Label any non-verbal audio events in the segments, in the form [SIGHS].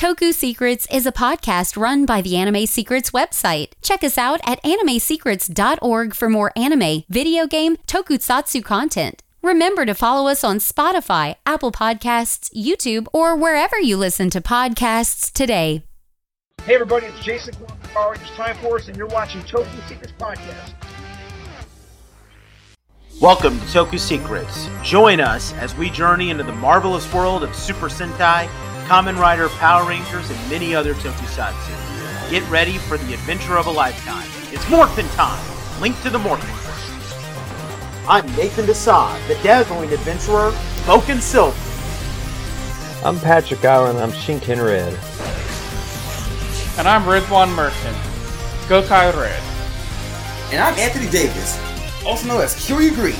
Toku Secrets is a podcast run by the Anime Secrets website. Check us out at animesecrets.org for more anime, video game, tokusatsu content. Remember to follow us on Spotify, Apple Podcasts, YouTube, or wherever you listen to podcasts today. Hey everybody, it's Jason Power Rangers Time Force, and you're watching Toku Secrets Podcast. Welcome to Toku Secrets. Join us as we journey into the marvelous world of Super Sentai, Kamen Rider, Power Rangers, and many other tokusatsu. Get ready for the adventure of a lifetime. It's Morphin time! Link to the Morphin. I'm Nathan Desai, the dazzling adventurer, Bouken Silver. I'm Patrick Allen, I'm Shinken Red. And I'm Rizwan Merchant, Gokai Red. And I'm Anthony Davis, also known as Curie Green.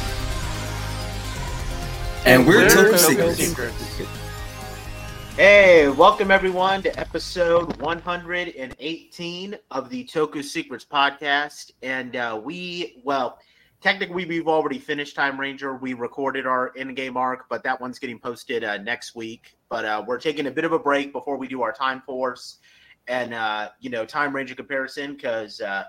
And, we're, Toku Secrets. Hey, welcome everyone to episode 118 of the Toku Secrets podcast. And uh, we, well, technically we've already finished Time Ranger. We recorded our in-game arc, but that one's getting posted uh, next week. But uh, we're taking a bit of a break before we do our Time Force and uh, you know Time Ranger comparison because uh,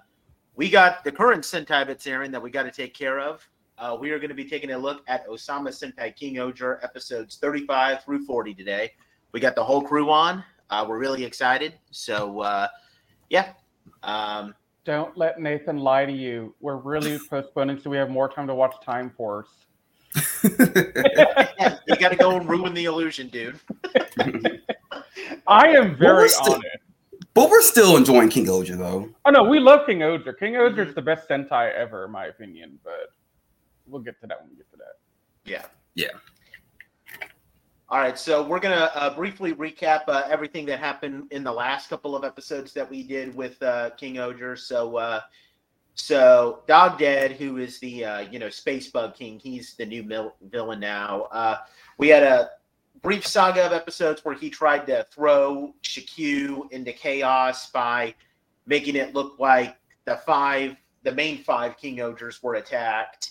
we got the current Sentai that's airing that we got to take care of. Uh, we are going to be taking a look at Ohsama Sentai King Ohger episodes 35 through 40 today. We got the whole crew on. Uh, we're really excited. So, uh, yeah. Um, Don't let Nathan lie to you. We're really [LAUGHS] postponing so we have more time to watch Time Force. you got to go and ruin the illusion, dude. [LAUGHS] I am very still- honest. But we're still enjoying King Ohger, though. Oh no, we love King Ohger. King Ohger is the best Sentai ever, in my opinion. But we'll get to that when we get to that. Yeah. Yeah. All right, so we're gonna uh, briefly recap uh, everything that happened in the last couple of episodes that we did with uh, King Ohger. So, uh, so Dog Dead, who is the uh, you know Space Bug King, he's the new mil- villain now. Uh, we had a brief saga of episodes where he tried to throw Chikyu into chaos by making it look like the five, the main five King Ohgers were attacked.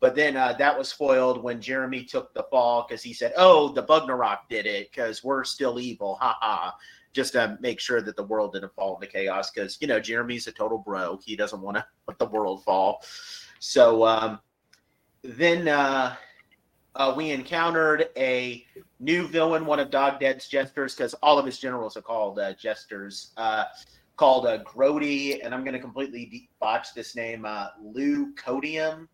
But then uh, that was foiled when Jeremy took the fall because he said, "Oh, the Bugnarok did it because we're still evil." Ha ha! Just to make sure that the world didn't fall into chaos because you know Jeremy's a total bro. He doesn't want to [LAUGHS] let the world fall. So um, then uh, uh, we encountered a new villain, one of Dog Dead's jesters, because all of his generals are called uh, jesters. Uh, called uh, Grody, and I'm going to completely botch this name, Lou Codium.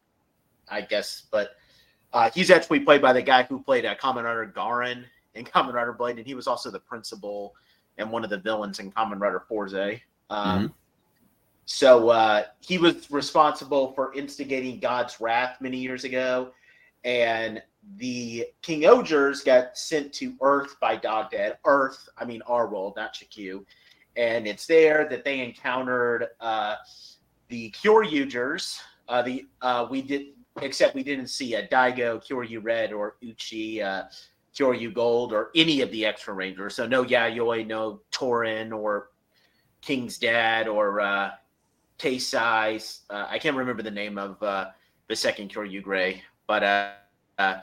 I guess, but uh, he's actually played by the guy who played uh, Kamen Rider Garren in Kamen Rider Blade, and he was also the principal and one of the villains in Kamen Rider Fourze. Um, So uh, he was responsible for instigating God's wrath many years ago, and the King Ohgers got sent to Earth by Dog Dead. Earth, I mean our world, not Chikyu. And it's there that they encountered uh, the Kyoryugers. Uh, the uh, we did except we didn't see a Daigo, Kyoryu Red, or Uchi, uh, Kyoryu Gold, or any of the extra Rangers. So no Yayoi, no Torin, or King's Dad, or uh, Tessai. Uh, I can't remember the name of uh, the second Kyoryu Gray, but uh, uh,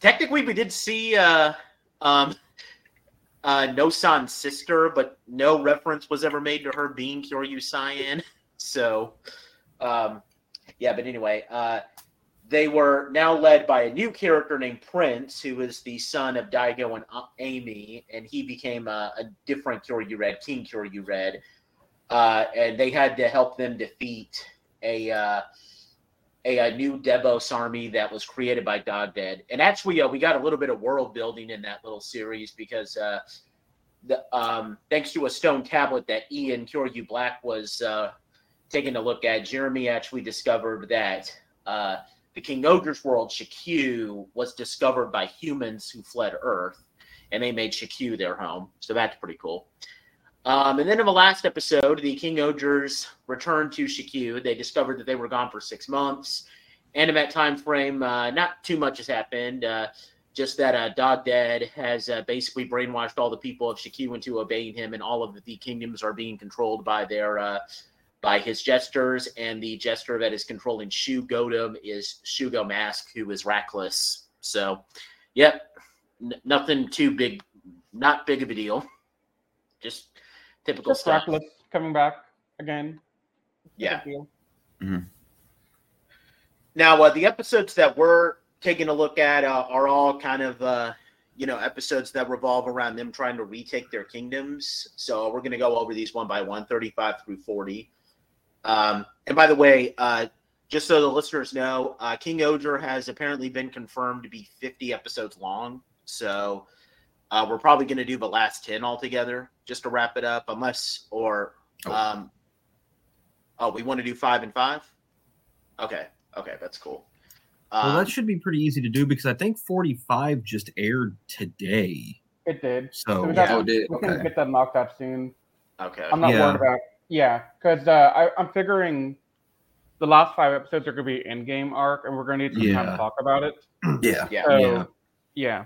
technically we did see uh, um, uh, Nossan's sister, but no reference was ever made to her being Kyoryu Cyan. [LAUGHS] So, um, yeah, but anyway, uh, they were now led by a new character named Prince, who was the son of Daigo and Amy, and he became a, a different Kyoryu Red, King Kyoryu Red, uh, and they had to help them defeat a, uh, a a new Debos army that was created by Dog Dead. And actually, uh, we got a little bit of world building in that little series because uh, the um, thanks to a stone tablet that Ian Kyoryu Black was uh, taking a look at, Jeremy actually discovered that uh, the King Ohger's world, Chikyu, was discovered by humans who fled Earth, and they made Chikyu their home. So that's pretty cool. Um, and then in the last episode, the King Ohgers returned to Chikyu. They discovered that they were gone for six months. And in that time frame, uh, not too much has happened. Uh, just that uh, Dog Dead has uh, basically brainwashed all the people of Chikyu into obeying him, and all of the kingdoms are being controlled by their uh, by his jesters. And the jester that is controlling Shugoddam is Shugo Mask, who is Racles. So, yep, n- nothing too big, not big of a deal. just typical Just stuff. reckless coming back again. Yeah. Big deal. Now, uh, the episodes that we're taking a look at uh, are all kind of, uh, you know, episodes that revolve around them trying to retake their kingdoms. So we're going to go over these one by one, 35 through 40. Um, and by the way, uh, just so the listeners know, uh, King Ohger has apparently been confirmed to be 50 episodes long. So uh, we're probably going to do the last 10 altogether just to wrap it up, unless, or, Oh. um, oh, we want to do five and five? Okay. Okay. That's cool. Well, Um, that should be pretty easy to do because I think 45 just aired today. It did. So we, yeah. got- Oh, it did? we can get that knocked up soon. okay. I'm not Yeah. worried about. Yeah, because uh, I- I'm figuring the last five episodes are going to be in game arc, and we're going to need some time to talk about it. [CLEARS THROAT] Yeah. yeah. So, Yeah. yeah.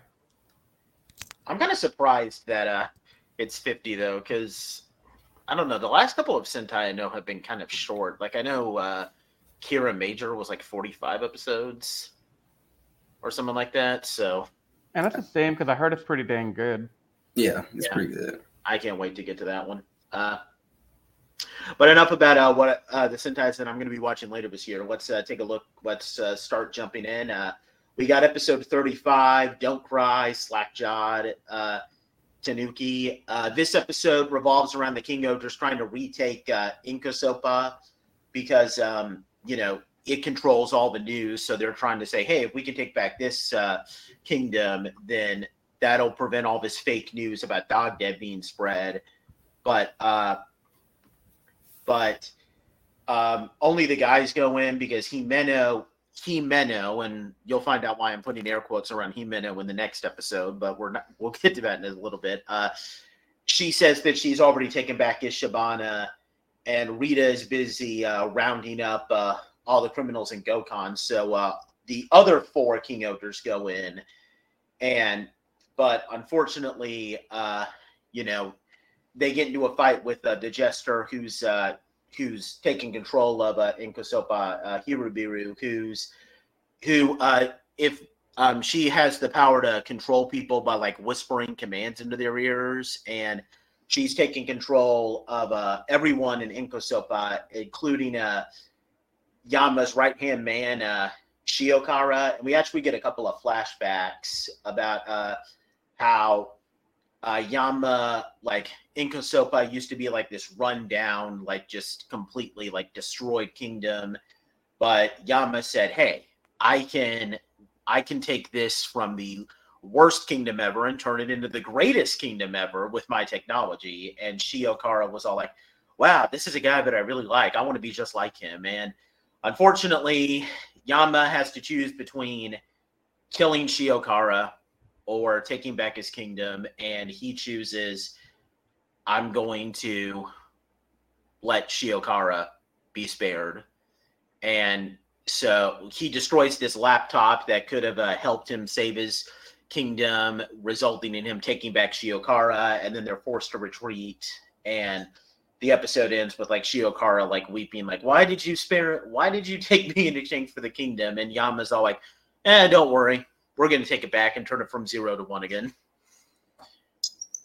I'm kind of surprised that uh, it's 50 though, because I don't know. The last couple of Sentai I know have been kind of short. Like I know uh, Kiramager was like 45 episodes or something like that. So And that's the same because I heard it's pretty dang good. Yeah. It's Yeah. pretty good. I can't wait to get to that one. Uh, but enough about uh, what uh, the Sentais that I'm going to be watching later this year. Let's uh, take a look. Let's uh, start jumping in. Uh, we got episode 35, Don't Cry, Slackjawed, uh, Tanuki. Uh, this episode revolves around the King Ohgers trying to retake uh, Inkosopa because, um, you know, it controls all the news. So they're trying to say, hey, if we can take back this kingdom, then that'll prevent all this fake news about Dog Dead being spread. But but um, only the guys go in because Himeno, Himeno, and you'll find out why I'm putting air quotes around Himeno in the next episode. But we're not. We'll get to that in a little bit. Uh, she says that she's already taken back Ishabana, and Rita is busy uh, rounding up uh, all the criminals in Gokkan. So uh, the other four King Ohgers go in, and but unfortunately, uh, you know, they get into a fight with uh, the who's uh, who's taking control of uh, Inkosopa uh, Hirubiru, who's who uh, if um, she has the power to control people by like whispering commands into their ears, and she's taking control of uh, everyone in Inkosopa, including uh, Yanma's right hand man, uh, Shiokara, and we actually get a couple of flashbacks about uh, how uh, Yanma, like Inkosopa, used to be like this rundown, like just completely like destroyed kingdom. But Yanma said, "Hey, I can, I can take this from the worst kingdom ever and turn it into the greatest kingdom ever with my technology." And Shiokara was all like, "Wow, this is a guy that I really like. I want to be just like him." And unfortunately, Yanma has to choose between killing Shiokara or taking back his kingdom, and he chooses, I'm going to let Shiokara be spared. And so he destroys this laptop that could have uh, helped him save his kingdom, resulting in him taking back Shiokara, and then they're forced to retreat. And the episode ends with like Shiokara like weeping, like, "Why did you spare? Why did you [LAUGHS] take me in exchange for the kingdom?" And Yanma's all like, "Eh, don't worry, we're going to take it back and turn it from zero to one again."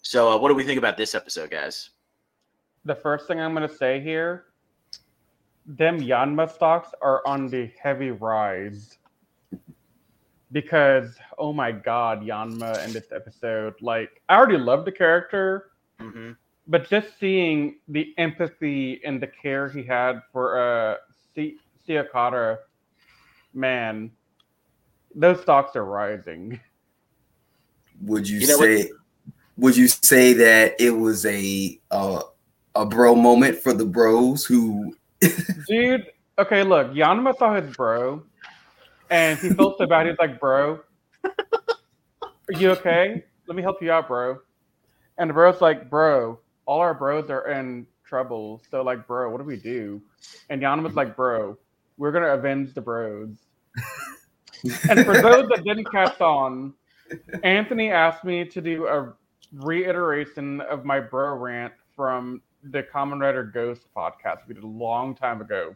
So, uh, what do we think about this episode, guys? The first thing I'm going to say here, them Yanma stocks are on the heavy rise. Because, oh my god, Yanma in this episode, like, I already love the character, Mm-hmm. but just seeing the empathy and the care he had for uh Si- Siakata, man, those stocks are rising. Would you, You know what- say? Would you say that it was a uh, a bro moment for the bros who? [LAUGHS] Dude, okay, look, Yanma saw his bro, and he felt so bad. He's like, "Bro, are you okay? Let me help you out, bro." And the bro's like, "Bro, all our bros are in trouble. So, like, bro, what do we do?" And Yanma's like, "Bro, we're gonna avenge the bros." And for those that didn't catch on, Anthony asked me to do a reiteration of my bro rant from the Kamen Rider Ghost podcast we did a long time ago.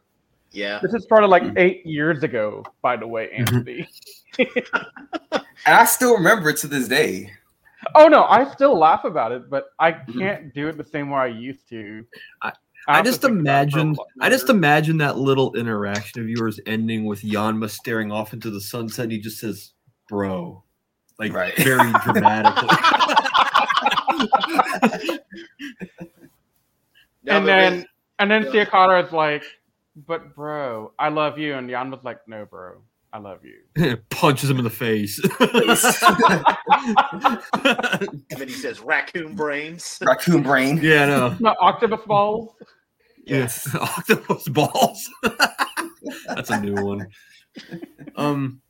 Yeah. This is started like eight years ago, by the way, Anthony. [LAUGHS] And I still remember it to this day. Oh no, I still laugh about it, but I Mm-hmm. can't do it the same way I used to. I- have I just think about it for a imagine I just longer. imagine that little interaction of yours ending with Yanma staring off into the sunset and he just says, Bro. Like Right. very [LAUGHS] dramatically. No, and then with- and then Yeah. Siakata is like, "But bro, I love you," and Jan was like, "No, bro, I love you." [LAUGHS] Punches him in the face. and then he says raccoon brains. [LAUGHS] Raccoon brain. yeah, no. No, octopus balls. Yes. [LAUGHS] Octopus balls. That's a new one. Um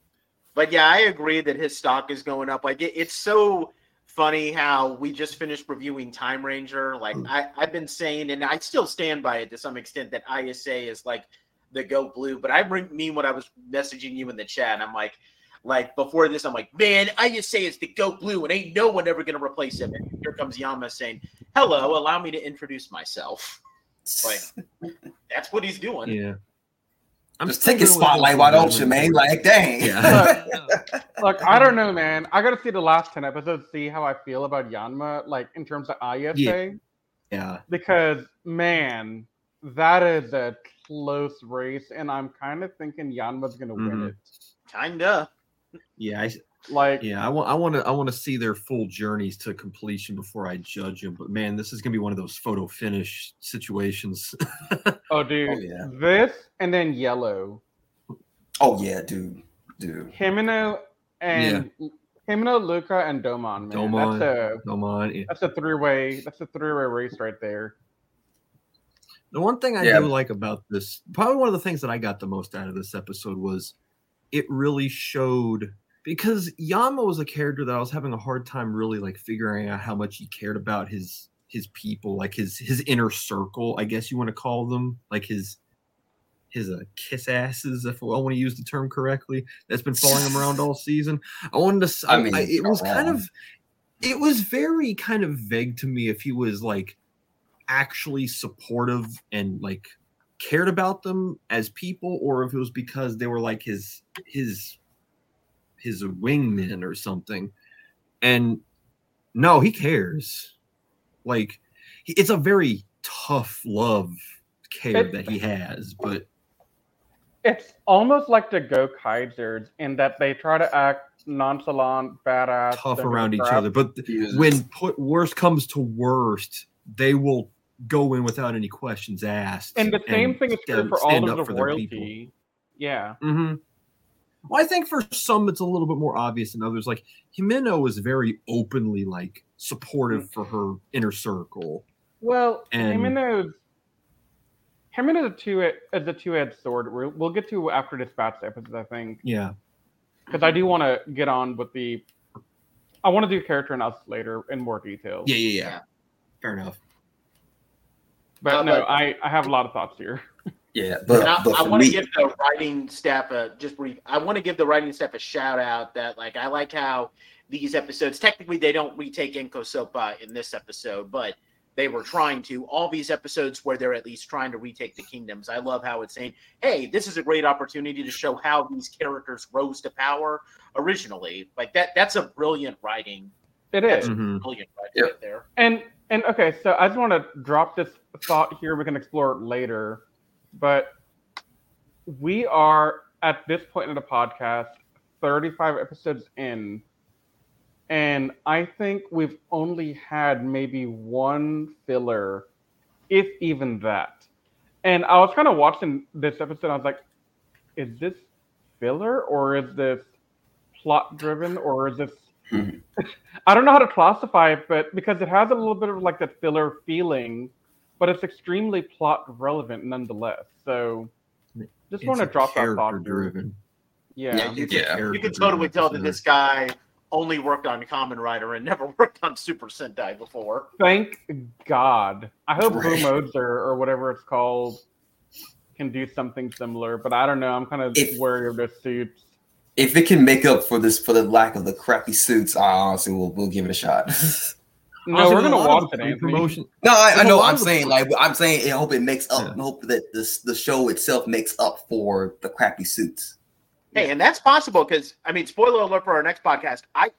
But yeah, I agree that his stock is going up. Like it, it's so funny how we just finished reviewing Time Ranger. Like I, I've been saying, and I still stand by it to some extent that Ayase is like the go blue. But I mean when I was messaging you in the chat. I'm like, like before this, I'm like, man, I just say it's the go blue, and ain't no one ever gonna replace him. And here comes Yanma saying, "Hello, allow me to introduce myself." Like [LAUGHS] that's what he's doing. yeah. I'm Just still take his going with spotlight, why don't you, man? Like, dang. Yeah. [LAUGHS] Look, I don't know, man. I gotta see the last ten episodes, see how I feel about Yanma, like in terms of Ayase, Yeah. yeah. because man, that is a close race, and I'm kind of thinking Yanma's gonna win Mhm. it. Kinda. Yeah, I, Like, yeah. I want, I want to, I want to see their full journeys to completion before I judge them. But man, this is gonna be one of those photo finish situations. [LAUGHS] oh, dude, Oh, yeah. this and then Yellow, Oh yeah, dude, dude. Himeno and Himeno, Luca, and Domon. Man, Domon. that's a Come on. yeah. that's a three way that's a three way race right there. The one thing I Yeah. do like about this, probably one of the things that I got the most out of this episode was it really showed because Yanma was a character that I was having a hard time really like figuring out how much he cared about his his people, like his his inner circle, I guess you want to call them, like his his uh, kiss asses, if I want to use the term correctly, that's been following him around all season. I wanted to. I mean, I, it was kind of, it was very kind of vague to me if he was like actually supportive and like cared about them as people or if it was because they were like his his his wingmen or something. And no he cares. Like he- it's a very tough love care It- that he has but It's almost like the Go Kaisers in that they try to act nonchalant, badass, tough around each crap. other but th- when put worst comes to worst they will go in without any questions asked And the same and thing is true for all of the for their people. royalty. Yeah. hmm Well, I think for some it's a little bit more obvious than others. Like Himeno is very openly like supportive for her inner circle. Well, And- Himeno's Himeno is a two is a two edged sword. We'll, we'll get to after dispatch episodes, I think, Yeah. because I do want to get on with the. I want to do character analysis later in more detail. Yeah, yeah. Yeah. Fair enough. But Uh, no, but- I, I have a lot of thoughts here. yeah, but, I, but I want to give the writing staff a just brief. I want to give the writing staff a shout out that like I like how these episodes technically they don't retake Enko Sopa in this episode, but they were trying to. All these episodes where they're at least trying to retake the kingdoms. I love how it's saying, "Hey, this is a great opportunity to show how these characters rose to power originally." Like that. That's a brilliant writing. it is. That's is. Mhm. brilliant writing Yep. right there. And and okay, so I just want to drop this thought here. We can explore it later, but we are at this point in the podcast, 35 episodes in, and I think we've only had maybe one filler, if even that. And I was kind of watching this episode. I was like, is this filler or is this plot driven or is this I don't know how to classify it, but because it has a little bit of like that filler feeling, but it's extremely plot relevant nonetheless. So just want to drop that character thought. driven. Yeah. Yeah, you, Yeah. Can, you can totally driven tell that this guy only worked on Kamen Rider and [LAUGHS] never worked on Super Sentai before. Thank God. I hope Right. Modes or, or whatever it's called can do something similar, but I don't know. I'm kind of If- wary of their suits. If it can make up for this for the lack of the crappy suits, I honestly will we'll give it a shot. [LAUGHS] No, Honestly, we're gonna lot of watch the it, promotion. no, I, I know. I'm saying like I'm saying I hope it makes up. Yeah. I hope that this the show itself makes up for the crappy suits. Hey, and that's possible because I mean, spoiler alert for our next podcast. I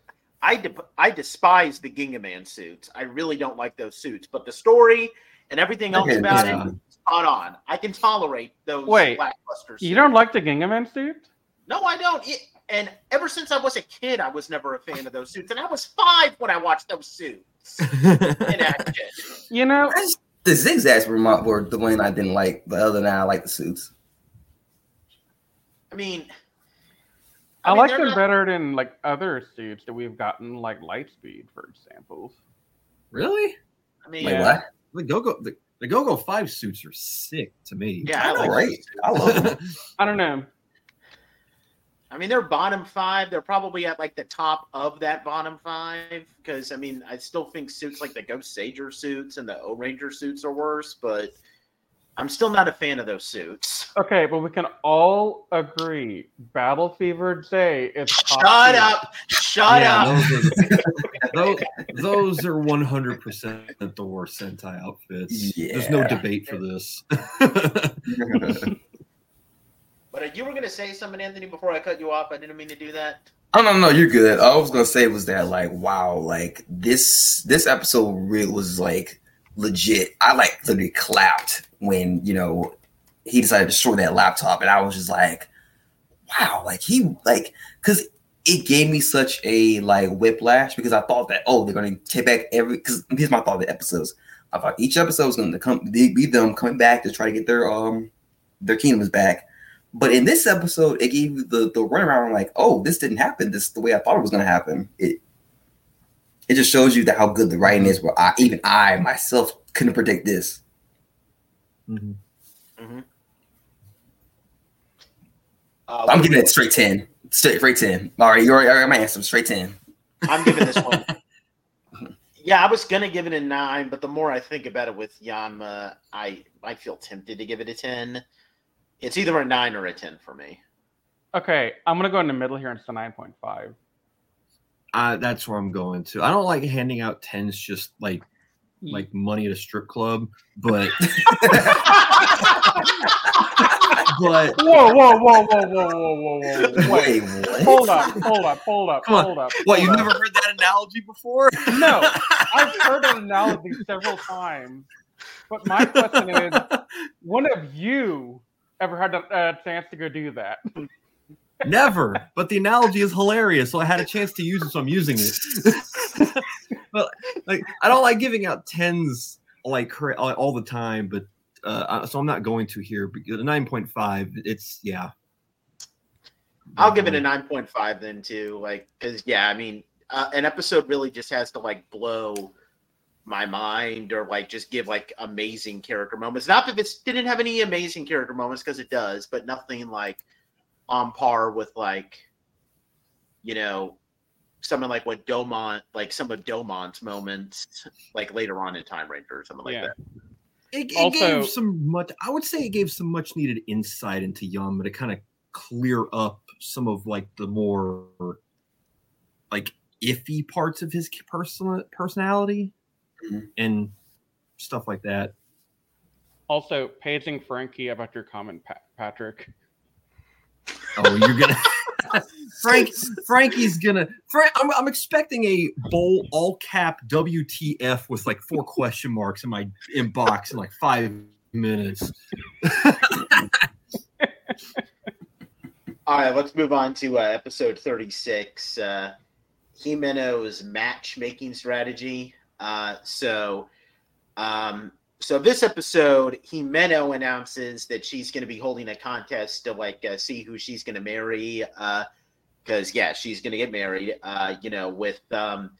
I de- I despise the Gingaman suits. I really don't like those suits, but the story and everything else Okay, about yeah. it, spot on. I can tolerate those Wait, suits. You don't like the Gingaman suit? No, I don't. It- and ever since I was a kid, I was never a fan of those suits. And I was five when I watched those suits in [LAUGHS] action. You know, I the zigzags were, my, were the one I didn't like. But other than that, I like the suits. I mean, I, mean, like them not- better than like other suits that we've gotten, like Lightspeed, for example. Really? I mean, Like Yeah. what? The Go Go the, the Go Go Five suits are sick to me. yeah, I I know, like right? I love [LAUGHS] them. I don't know. I mean, they're bottom five. They're probably at like the top of that bottom five because I mean, I still think suits like the Ghost Sager suits and the Ohranger suits are worse, but I'm still not a fan of those suits. Okay, but we can all agree Battle Fever J is top Shut tier. up! Shut Yeah, up! those, are, [LAUGHS] those, those are 100% the worst Sentai outfits. There's no debate for this. [LAUGHS] But you were gonna say something, Anthony, before I cut you off. I didn't mean to do that. Oh no, no, you're good. All I was gonna say was that like, wow, like this this episode really was like legit. I like literally clapped when you know he decided to destroy that laptop, and I was just like, wow, like he like because it gave me such a like whiplash because I thought that oh they're gonna take back every because here's my thought of the episodes. I thought each episode was gonna come be them coming back to try to get their um their kingdoms back. But in this episode, it gave you the the runaround like, oh, this didn't happen. This is the way I thought it was going to happen. It it just shows you that how good the writing is. Where I even I myself couldn't predict this. Mhm. Uh, I'm giving it straight ten, straight straight ten. All right, you're already my answer. Straight ten. I'm giving this one. [LAUGHS] Yeah, I was gonna give it a nine, but the more I think about it with Yanma, I I feel tempted to give it a ten. It's either a nine or a ten for me. Okay, I'm gonna go in the middle here and it's a nine point five. Uh, that's where I'm going to. I don't like handing out tens just like like money at a strip club, but [LAUGHS] but Whoa, whoa, whoa, whoa, whoa, whoa, whoa, whoa! Wait, Wait, hold up, hold up, hold up, Come on. hold up. what? hold You've up. never heard that analogy before? No, I've heard that analogy several times, but my question is, when have you ever had a uh, chance to go do that? [LAUGHS] Never. But the analogy is hilarious, so I had a chance to use it, so I'm using it. [LAUGHS] but like, I don't like giving out tens like all all the time, but uh, so I'm not going to here. But the nine point five, it's yeah. I'll give it a nine point five then too. Like, because yeah, I mean, uh, an episode really just has to like blow my mind or like just give like amazing character moments. Not that it didn't have any amazing character moments because it does, but nothing like on par with like, you know, something like what Domon, like some of Domon's moments, like later on in Time Ranger or something like Yeah. that. It, it Also- gave some much. I would say it gave some much needed insight into Yanma to kind of clear up some of like the more like iffy parts of his personal personality Mhm. and stuff like that. Also, paging Frankie about your comment, Pat- Patrick. Oh, you're gonna [LAUGHS] Frank. Frankie's gonna. Frank, I'm, I'm expecting a bowl all cap WTF with like four question marks in my inbox in like five minutes. [LAUGHS] All right, let's move on to uh, episode 36, uh, Himeno's matchmaking strategy. Uh, so, um, so this episode, Himeno announces that she's going to be holding a contest to like uh, see who she's going to marry. Because yeah, she's going to get married. Uh, you know, with um,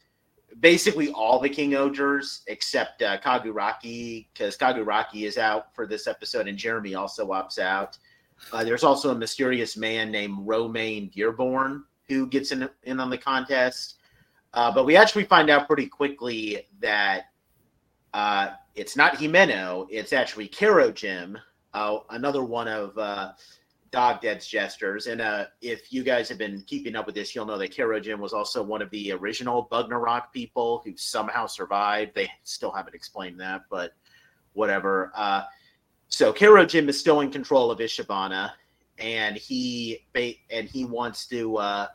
basically all the King Ohgers except uh, Kaguragi, because Kaguragi is out for this episode, and Jeremy also opts out. Uh, there's also a mysterious man named Romaine Dearborn who gets in, in on the contest. Uh, but we actually find out pretty quickly that uh, it's not Himeno, it's actually Karo Jim, uh, another one of uh, Dog Dead's jesters. And uh, if you guys have been keeping up with this, you'll know that Karo Jim was also one of the original Bugnarok people who somehow survived. They still haven't explained that, but whatever. Uh, so Karo Jim is still in control of Ishabana, and he and he wants to uh,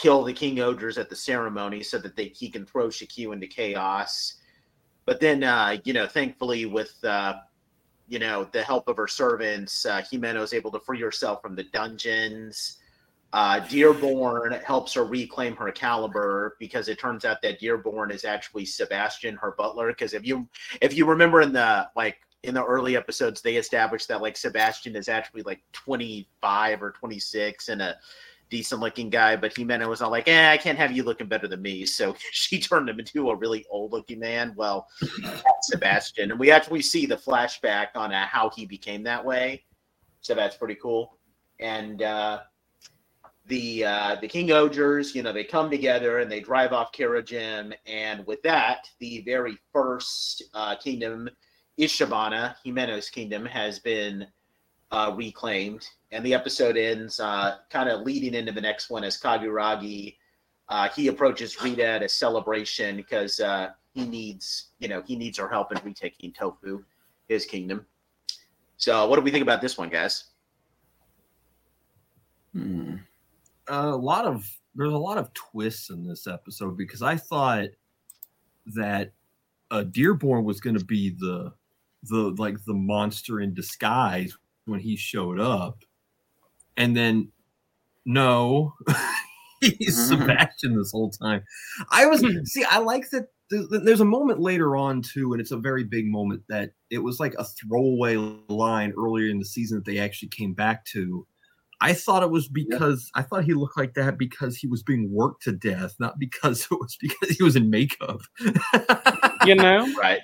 kill the King Ohgers at the ceremony so that they he can throw Chikyu into chaos. But then, uh, you know, thankfully, with uh, you know the help of her servants, uh, Himeno is able to free herself from the dungeons. Uh, Dearborn helps her reclaim her caliber because it turns out that Dearborn is actually Sebastian, her butler. Because if you if you remember in the like in the early episodes, they established that like Sebastian is actually like 25 or 26 and a decent looking guy, but Himeno was all like, eh, I can't have you looking better than me. [LAUGHS] So she turned him into a really old looking man. Well, Sebastian. And we actually see the flashback on uh, how he became that way. So that's pretty cool. And uh, the uh, the King Ohgers, you know, they come together and they drive off Kirajim. And with that, the very first uh, kingdom, Ishabana, Himeno's kingdom, has been uh, reclaimed and the episode ends uh, kind of leading into the next one as Kaguragi. Uh, he approaches Rita at a celebration because uh, he needs, you know, he needs her help in retaking Tofu, his kingdom. So, what do we think about this one, guys? Hmm. a lot of there's a lot of twists in this episode because I thought that uh, Dearborn was going to be the the like the monster in disguise when he showed up, and then no, he's Mhm. Sebastian this whole time. I was see, I like that. There's, there's a moment later on too, and it's a very big moment that it was like a throwaway line earlier in the season that they actually came back to. I thought it was because I thought he looked like that because he was being worked to death, not because [LAUGHS] it was because he was in makeup. You know, Right.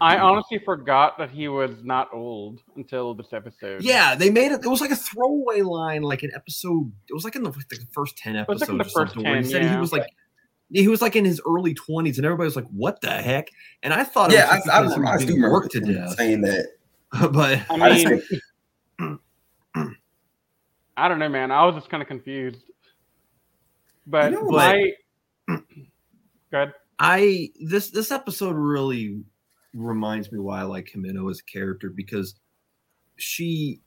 I honestly forgot that he was not old until this episode. Yeah, they made it. It was like a throwaway line, like an episode. It was like in the, like, the first ten episodes like in the or something. first where he 10, said he was like, he was like in his early twenties, and everybody was like, "What the heck?" And I thought, it Yeah, was just I, I, because he remember, I was do being remember worked to him death. saying that. [LAUGHS] but I I mean, I don't know, man. I was just kind of confused. But You know what? I, [CLEARS THROAT] good. I this this episode really reminds me why I like Himeno as a character because she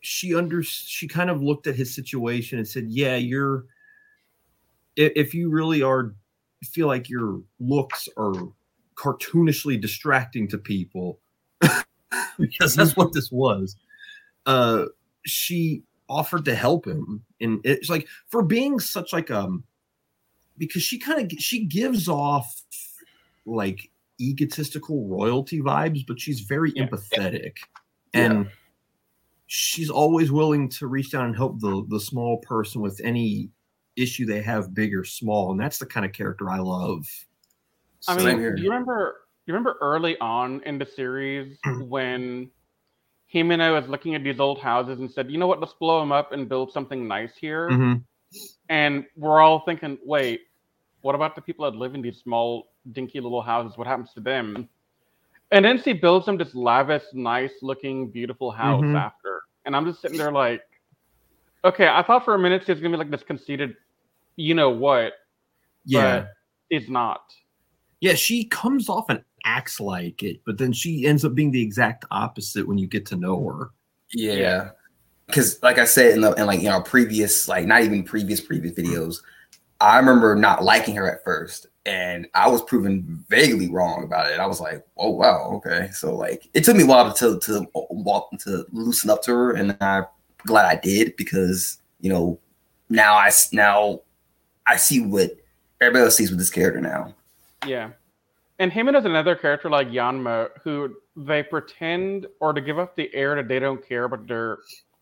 she under she kind of looked at his situation and said, "Yeah, you're if, if you really are feel like your looks are cartoonishly distracting to people [LAUGHS] because that's what this was." Uh she offered to help him and it's like for being such like um because she kind of she gives off like egotistical royalty vibes, but she's very Yeah. empathetic, and she's always willing to reach down and help the the small person with any issue they have, big or small, and that's the kind of character I love. I So- mean, here. you remember you remember early on in the series [CLEARS THROAT] when Himeno was looking at these old houses and said, "You know what? Let's blow them up and build something nice here." Mhm. And we're all thinking, "Wait, what about the people that live in these small, dinky little houses? What happens to them?" And then she builds them this lavish, nice-looking, beautiful house Mhm. after, and I'm just sitting there like, "Okay, I thought for a minute she was gonna be like this conceited, you know what? yeah, But it's not." yeah, she comes off and acts like it, but then she ends up being the exact opposite when you get to know her. Yeah. Because like I said in the in like you know previous like not even previous previous videos, I remember not liking her at first, and I was proven vaguely wrong about it. I was like, oh wow, okay. So like it took me a while to to walk to loosen up to her, and I'm glad I did because you know now I now I see what everybody else sees with this character now. Yeah. And him is another character like Yanma who they pretend or to give up the air that they don't care about their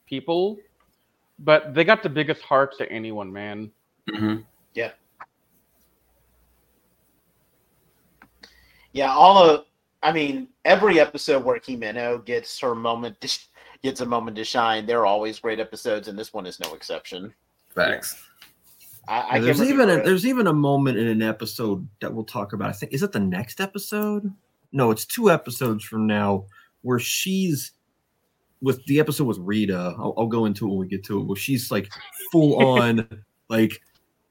people, but they got the biggest hearts to anyone, man. Mhm. Yeah, all of I mean, every episode where Himeno gets her moment to, sh- gets a moment to shine, they're always great episodes, and this one is no exception. Facts. I, I there's even remember a, there's even a moment in an episode that we'll talk about. I think is it the next episode? No, it's two episodes from now where she's with the episode with Rita. I'll, I'll go into it when we get to it. Where she's like full on [LAUGHS] like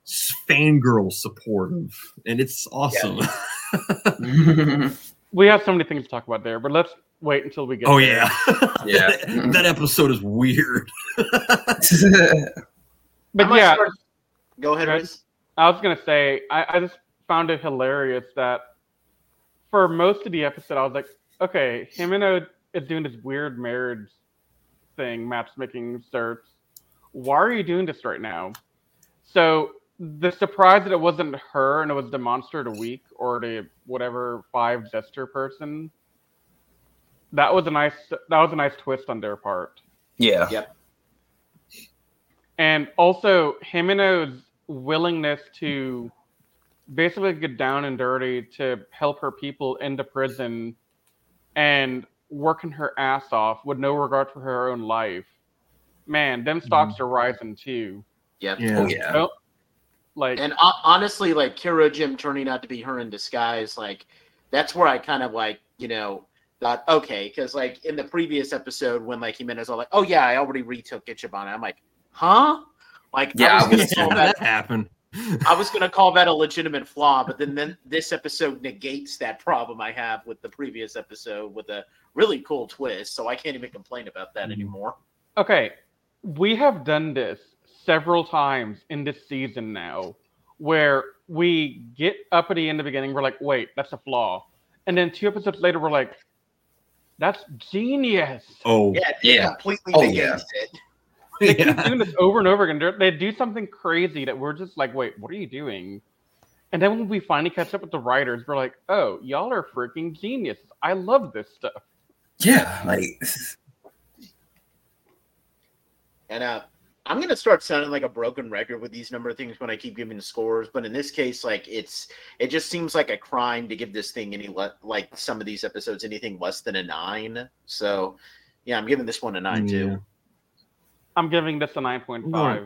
s- fangirl supportive, and it's awesome. [LAUGHS] [LAUGHS] We have so many things to talk about there, but let's wait until we get oh there. yeah, [LAUGHS] Yeah. that, [LAUGHS] that episode is weird. But I might yeah, start- Go ahead, Good. Riz. I was gonna say I, I just found it hilarious that for most of the episode I was like, okay, Himeno is doing this weird marriage thing, matchmaking search. Why are you doing this right now? So the surprise that it wasn't her and it was the monster of the week or the whatever five jester person. That was a nice that was a nice twist on their part. Yeah. Yep. And also Himeno's willingness to basically get down and dirty to help her people into prison and working her ass off with no regard for her own life. Man, them stocks mm-hmm. are rising too. Yep. Yeah. Oh yeah. Don't- like And uh, honestly, like Kira Jim turning out to be her in disguise, like that's where I kind of like, you know, thought, okay, because like in the previous episode when like Jimenez all like, oh yeah, I already retook Ishabana. I'm like, huh? Like Yeah, I was I gonna call that [LAUGHS] that happen? I was gonna call that a legitimate flaw, but then then this episode negates that problem I have with the previous episode with a really cool twist. So I can't even complain about that Mhm. anymore. Okay, we have done this several times in this season now, where we get uppity in the beginning, we're like, wait, that's a flaw. And then two episodes later, we're like, that's genius. Oh, Yeah, Yeah. completely Oh, negates it. They keep doing this over and over again. They're- They do something crazy that we're just like, wait, what are you doing? And then when we finally catch up with the writers, we're like, oh, y'all are freaking geniuses. I love this stuff. Yeah. Like And uh, I'm gonna start sounding like a broken record with these number of things when I keep giving scores. But in this case, like it's it just seems like a crime to give this thing any le- like some of these episodes anything less than a nine. So yeah, I'm giving this one a nine Yeah. too. I'm giving this a 9.5. Right.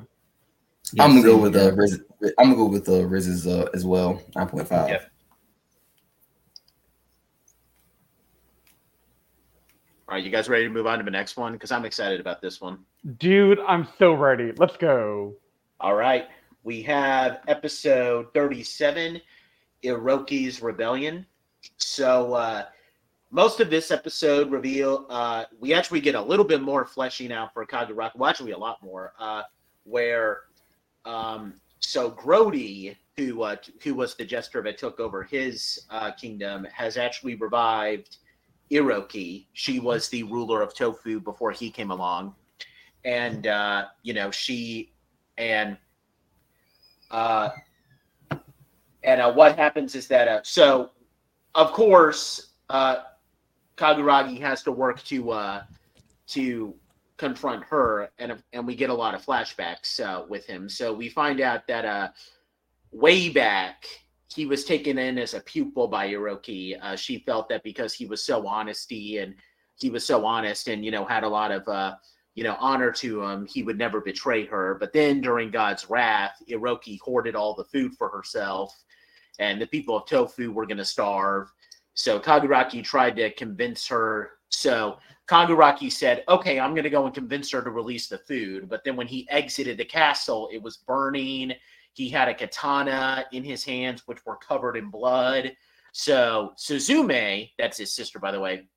I'm gonna go with here. uh Riz, I'm gonna go with uh Riz's uh as well. Nine point five. Yep. All right, you guys ready to move on to the next one? Because I'm excited about this one. Dude, I'm so ready. Let's go. All right, we have episode 37, Iroki's Rebellion. So uh, most of this episode reveal, uh, we actually get a little bit more fleshy now for Kaguragi. Well, actually, a lot more. Uh, where um, so Grody, who uh, who was the jester that took over his uh, kingdom, has actually revived Iroki. She was the ruler of Tofu before he came along, and uh, you know she and uh, and uh, what happens is that uh, so of course uh, Kaguragi has to work to uh, to confront her, and and we get a lot of flashbacks uh, with him. So we find out that uh, way back he was taken in as a pupil by Iroki. Uh, she felt that because he was so honesty and he was so honest and you know had a lot of uh, you know honor to him, he would never betray her. But then during God's wrath, Iroki hoarded all the food for herself, and the people of Tofu were going to starve. So Kaguragi tried to convince her. So Kaguragi said, "Okay, I'm going to go and convince her to release the food." But then when he exited the castle, it was burning. He had a katana in his hands, which were covered in blood. So Suzume, that's his sister, by the way,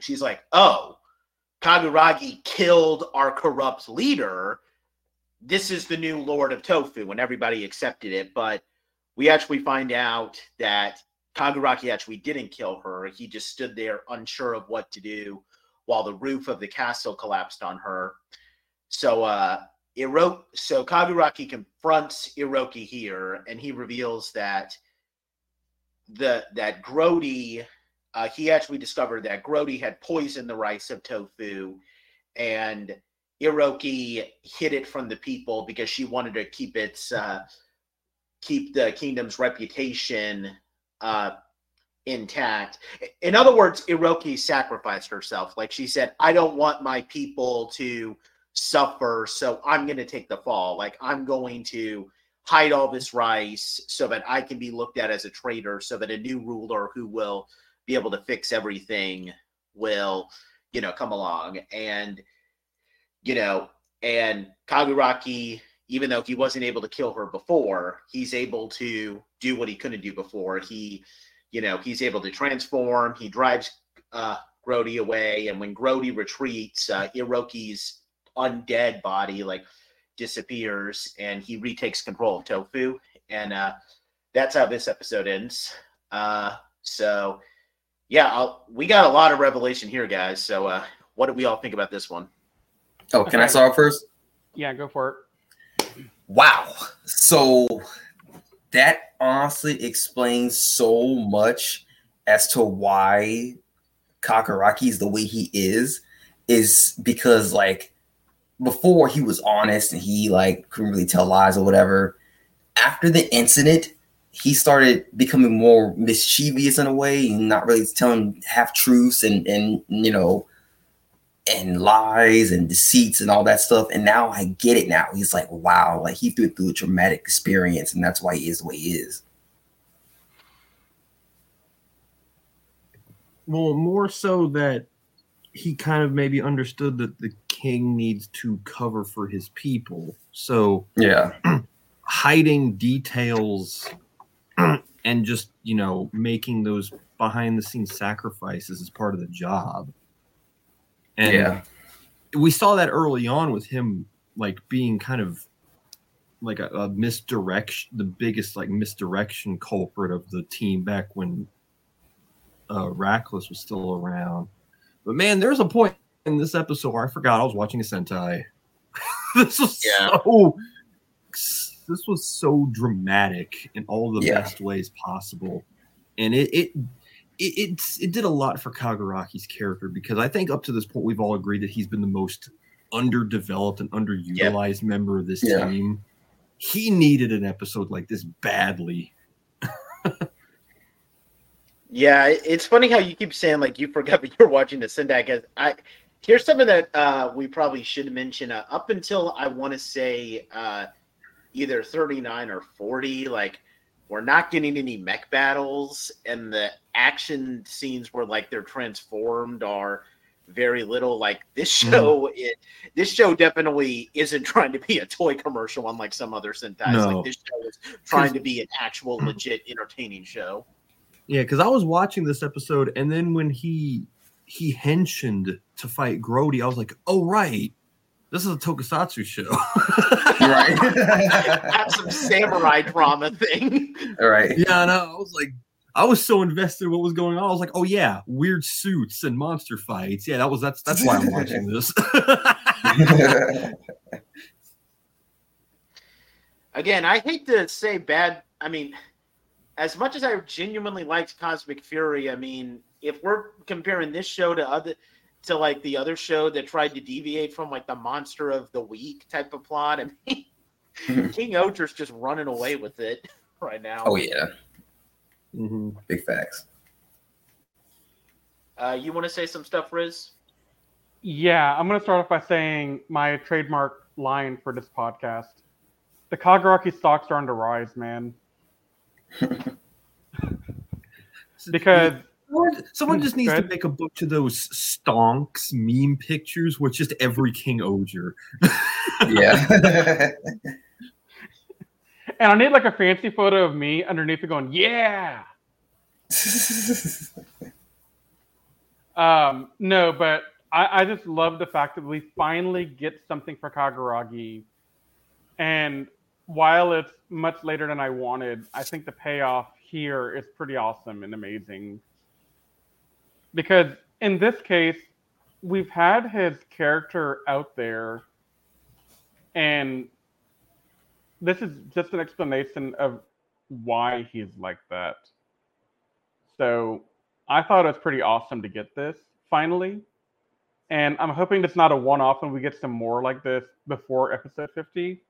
she's like, "Oh, Kaguragi killed our corrupt leader. This is the new Lord of Tofu," and everybody accepted it. But we actually find out that Kaguragi actually didn't kill her. He just stood there unsure of what to do while the roof of the castle collapsed on her. So uh Iro- so Kaguragi confronts Iroki here and he reveals that the that Grody uh, he actually discovered that Grody had poisoned the rice of tofu and Iroki hid it from the people because she wanted to keep its uh, keep the kingdom's reputation uh, intact. In other words, Iroki sacrificed herself. Like she said, I don't want my people to suffer, so I'm going to take the fall. Like I'm going to hide all this rice so that I can be looked at as a traitor, so that a new ruler who will be able to fix everything will, you know, come along. And, you know, and Kaguragi, even though he wasn't able to kill her before, he's able to do what he couldn't do before. He, you know, he's able to transform. He drives uh, Grody away, and when Grody retreats, uh, Iroki's undead body, like disappears and he retakes control of Tofu, and uh, that's how this episode ends. Uh, so, yeah, I'll, we got a lot of revelation here, guys. So, uh, what do we all think about this one? Oh, can I start first? Yeah, go for it. Wow. So that honestly explains so much as to why Kaguragi is the way he is. Is because like before he was honest and he like couldn't really tell lies or whatever. After the incident, he started becoming more mischievous in a way and not really telling half truths and and you know and lies and deceits and all that stuff. And now I get it now. He's like, wow, like he threw through a traumatic experience, and that's why he is the way he is. Well, more so that he kind of maybe understood that the king needs to cover for his people. So Yeah. [CLEARS THROAT] hiding details [CLEARS THROAT] and just, you know, making those behind the scenes sacrifices is part of the job. And Yeah. we saw that early on with him like being kind of like a, a misdirection the biggest like misdirection culprit of the team back when uh Racles was still around. But man, there's a point in this episode where I forgot I was watching a Sentai. [LAUGHS] this was Yeah. so this was so dramatic in all the Yeah. best ways possible. And it it it, it did a lot for Kaguragi's character because I think up to this point we've all agreed that he's been the most underdeveloped and underutilized member of this Yeah. team. He needed an episode like this badly. [LAUGHS] Yeah, it's funny how you keep saying like you forgot [LAUGHS] that you're watching the Sentai. As I here's something that uh, we probably should mention. Uh, up until I want to say uh, either 39 or 40, like we're not getting any mech battles, and the action scenes where like they're transformed are very little. Like this show, it this show definitely isn't [LAUGHS] trying to be a toy commercial, unlike some other Sentai. No. Like this show is trying to be an actual, legit, entertaining show. Yeah, because I was watching this episode, and then when he he henshined to fight Grody, I was like, "Oh right, this is a Tokusatsu show." [LAUGHS] right. [LAUGHS] have some samurai drama thing. All right. yeah, no, I was like, I was so invested in what was going on. I was like, "Oh yeah, weird suits and monster fights." Yeah, that was that's that's why I'm watching this. [LAUGHS] Again, I hate to say bad. I mean, as much as I genuinely liked Cosmic Fury, I mean, if we're comparing this show to other to like the other show that tried to deviate from like the monster of the week type of plot, I mean, [LAUGHS] King Ohger's just running away with it [LAUGHS] right now. oh yeah, Mhm. big facts. Uh, you want to say some stuff, Riz? Yeah, I'm going to start off by saying my trademark line for this podcast. The Kaguragi stocks are on the rise, man. [LAUGHS] Because Someone, someone just needs to make a bunch of those stonks meme pictures with just every King Ohger. [LAUGHS] Yeah. [LAUGHS] and I need like a fancy photo of me underneath it going, "Yeah." Um, no, but I, I just love the fact that we finally get something for Kaguragi. And while it's much later than I wanted, I think the payoff here is pretty awesome and amazing. Because in this case, we've had his character out there, and this is just an explanation of why he's like that. So I thought it was pretty awesome to get this finally. And I'm hoping it's not a one off and we get some more like this before episode 50.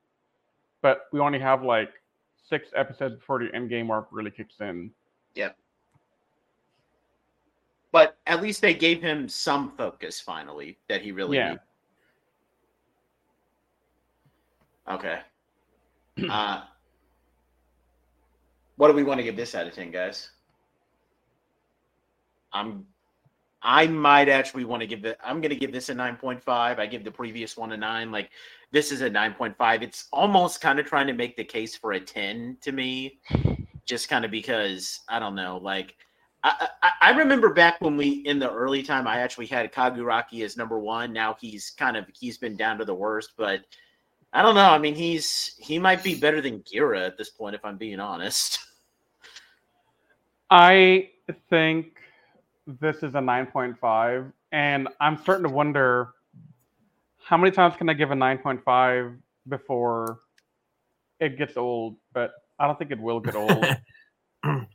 But we only have like six episodes before the end game arc really kicks in. Yeah. But at least they gave him some focus finally that he really Yeah. needed. Okay. [CLEARS THROAT] uh, what do we want to give this out of ten, guys? I'm, I might actually want to give it. I'm going to give this a nine point five. I give the previous one a nine. Like this is a nine point five. It's almost kind of trying to make the case for a ten to me, just kind of because I don't know, like. I, I, I remember back when we in the early time I actually had Kaguragi as number one. Now he's kind of he's been down to the worst, but I don't know. I mean, he's he might be better than Gira at this point, if I'm being honest. [LAUGHS] I think this is a 9.5, and I'm starting to wonder how many times can I give a 9.5 before it gets old? But I don't think it will get old. [LAUGHS] I'm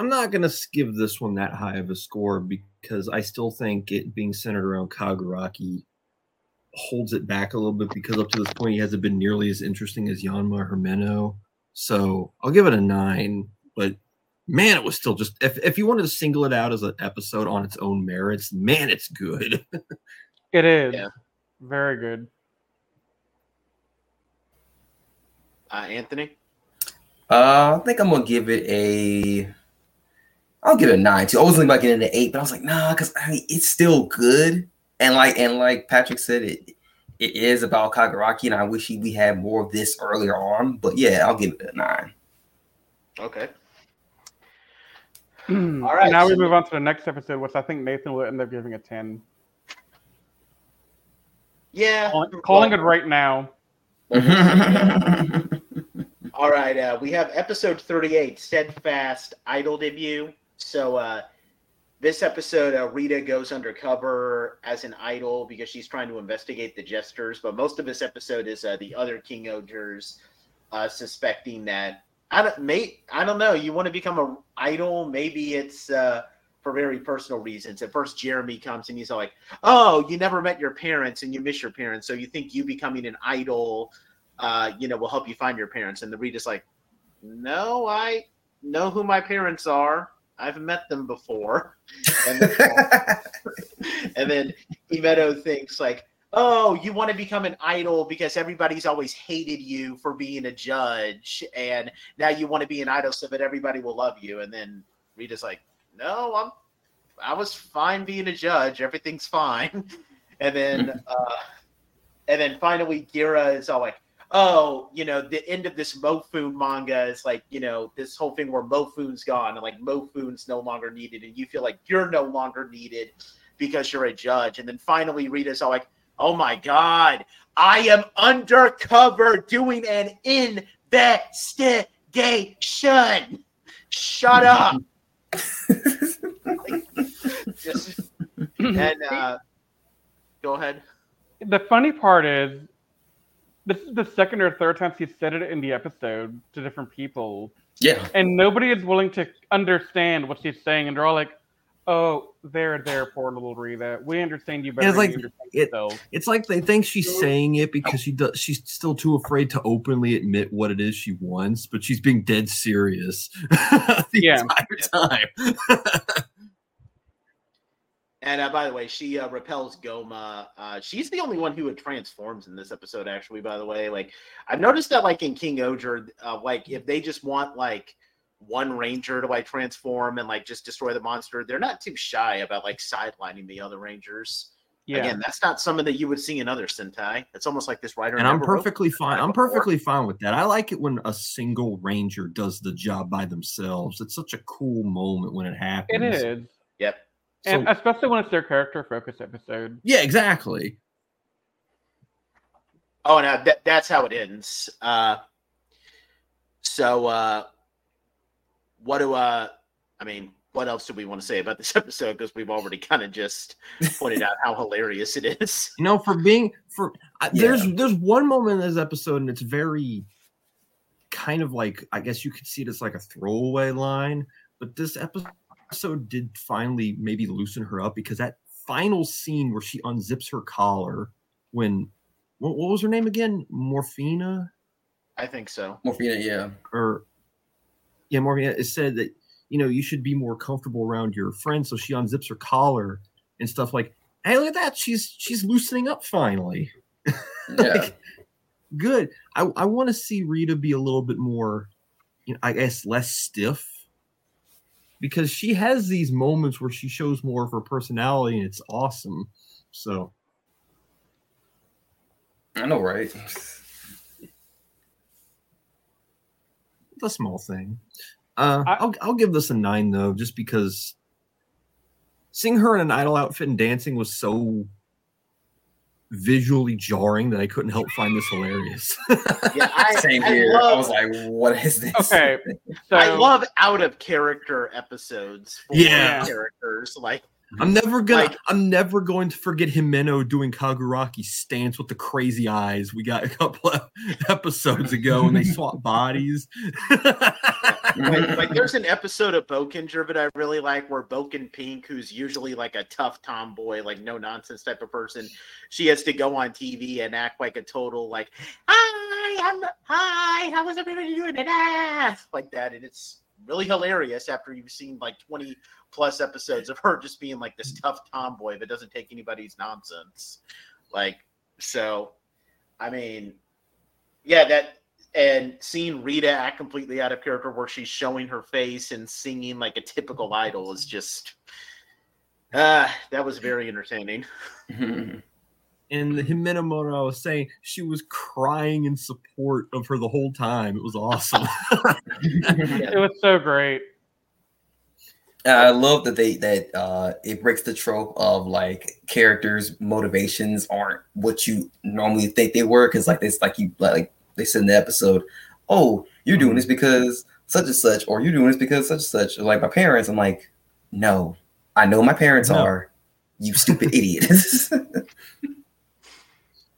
not going to give this one that high of a score because I still think it being centered around Kaguragi holds it back a little bit because up to this point he hasn't been nearly as interesting as Yanma or Menno. So I'll give it a nine, but man, it was still just if, if you wanted to single it out as an episode on its own merits, man, it's good. [LAUGHS] it is. Yeah. Very good. Uh, Anthony, Uh, I think I'm gonna give it a. I'll give it a nine too. I was thinking about getting an eight, but I was like, nah, because I mean, it's still good. And like and like Patrick said, it it is about Kaguragi, and I wish he, we had more of this earlier on. But yeah, I'll give it a nine. okay. [CLEARS THROAT] All right, Now we move on to the next episode, which I think Nathan will end up giving a 10. Yeah. Calling, calling it right now. [LAUGHS] All right, uh, we have episode 38, Steadfast Idol debut. So uh, this episode, uh, Rita goes undercover as an idol because she's trying to investigate the jesters. But most of this episode is uh, the other King Ohgers uh, suspecting that I don't, may, I don't know. You want to become an idol? Maybe it's uh, for very personal reasons. At first, Jeremy comes and he's like, "Oh, you never met your parents and you miss your parents, so you think you becoming an idol." uh, you know, will help you find your parents. And the Rita's like, no, I know who my parents are. I've met them before. [LAUGHS] And then, [LAUGHS] and then thinks like, oh, you want to become an idol because everybody's always hated you for being a judge, and now you want to be an idol so that everybody will love you. And then Rita's like, no, I'm, I was fine being a judge. Everything's fine. [LAUGHS] And then, [LAUGHS] uh, and then finally, Gira is all like, oh, you know, the end of this Mofun manga is like, you know, this whole thing where Mofun's gone and like Mofun's no longer needed, and you feel like you're no longer needed because you're a judge. And then finally, Rita's all like, oh my God, I am undercover doing an investigation. Shut up. Just, [LAUGHS] and uh, go ahead. The funny part is, this is the second or third time she said it in the episode to different people, yeah, and nobody is willing to understand what she's saying, and they're all like, "Oh, there, there, poor little Rita. We understand you better it's than like- you understand it- it's like they think she's saying it because she does she's still too afraid to openly admit what it is she wants, but she's being dead serious [LAUGHS] the Yeah. entire time. [LAUGHS] And uh, by the way, she uh, repels Goma. Uh, she's the only one who had transforms in this episode. Actually, by the way, like I've noticed that, like in King Ohger, uh, like if they just want like one ranger to like transform and like just destroy the monster, they're not too shy about like sidelining the other rangers. Yeah, Again, that's not something that you would see in other Sentai. It's almost like this writer. and I'm never wrote perfectly fine. I'm before. perfectly fine with that. I like it when a single ranger does the job by themselves. It's such a cool moment when it happens. it is, Yep. and So- especially when it's their character focus episode. Yeah, exactly. Oh, no, that, that's how it ends. Uh, so, uh, what do uh, I mean? What else do we want to say about this [LAUGHS] episode? Because we've already kind of just pointed out how hilarious it is. [LAUGHS] You know, for being for I Yeah. there's there's one moment in this episode, and it's very kind of like I guess you could see it as like a throwaway line, but this episode did finally maybe loosen her up because that final scene where she unzips her collar when what, what was her name again? Morphina I think so. Morphina, yeah. or yeah, Morphina. It said that you know you should be more comfortable around your friends, so she unzips her collar and stuff like. Hey, look at that! She's she's loosening up finally. [LAUGHS] Yeah. Like, good. I, I want to see Rita be a little bit more, you know, I guess less stiff because she has these moments where she shows more of her personality and it's awesome. So I know, right? The small thing. Uh, I- I'll I'll give this a nine though, just because seeing her in an idol outfit and dancing was so visually jarring that I couldn't help find this hilarious. [LAUGHS] Yeah, I, Same here. I love- was like, what is this? Okay, [LAUGHS] so I love out of character episodes for Yeah. characters. Like I'm mm-hmm. never gonna Like- I'm never going to forget Himeno doing Kaguragi stance with the crazy eyes we got a couple of [LAUGHS] episodes ago when they swap [LAUGHS] bodies. like, like [LAUGHS] there's an episode of Boukenger that I really like where Bouken Pink, who's usually like a tough tomboy, like no nonsense type of person, she has to go on TV and act like a total like, hi, I'm hi, how was everybody doing? Like that, and it's really hilarious after you've seen like 20 plus episodes of her just being like this tough tomboy that doesn't take anybody's nonsense. Like so, I mean, yeah, that and seeing Rita act completely out of character where she's showing her face and singing like a typical idol is just uh that was very entertaining. [LAUGHS] and the Himeno Moro I was saying she was crying in support of her the whole time. It was awesome. [LAUGHS] it was so great. I love that they that uh it breaks the trope of like characters' motivations aren't what you normally think they were because like this like you like they said in the episode, oh you're doing this because such and such or you're doing this because such and such. Or, like my parents, I'm like, no, I know my parents No. are. You stupid [LAUGHS] idiot.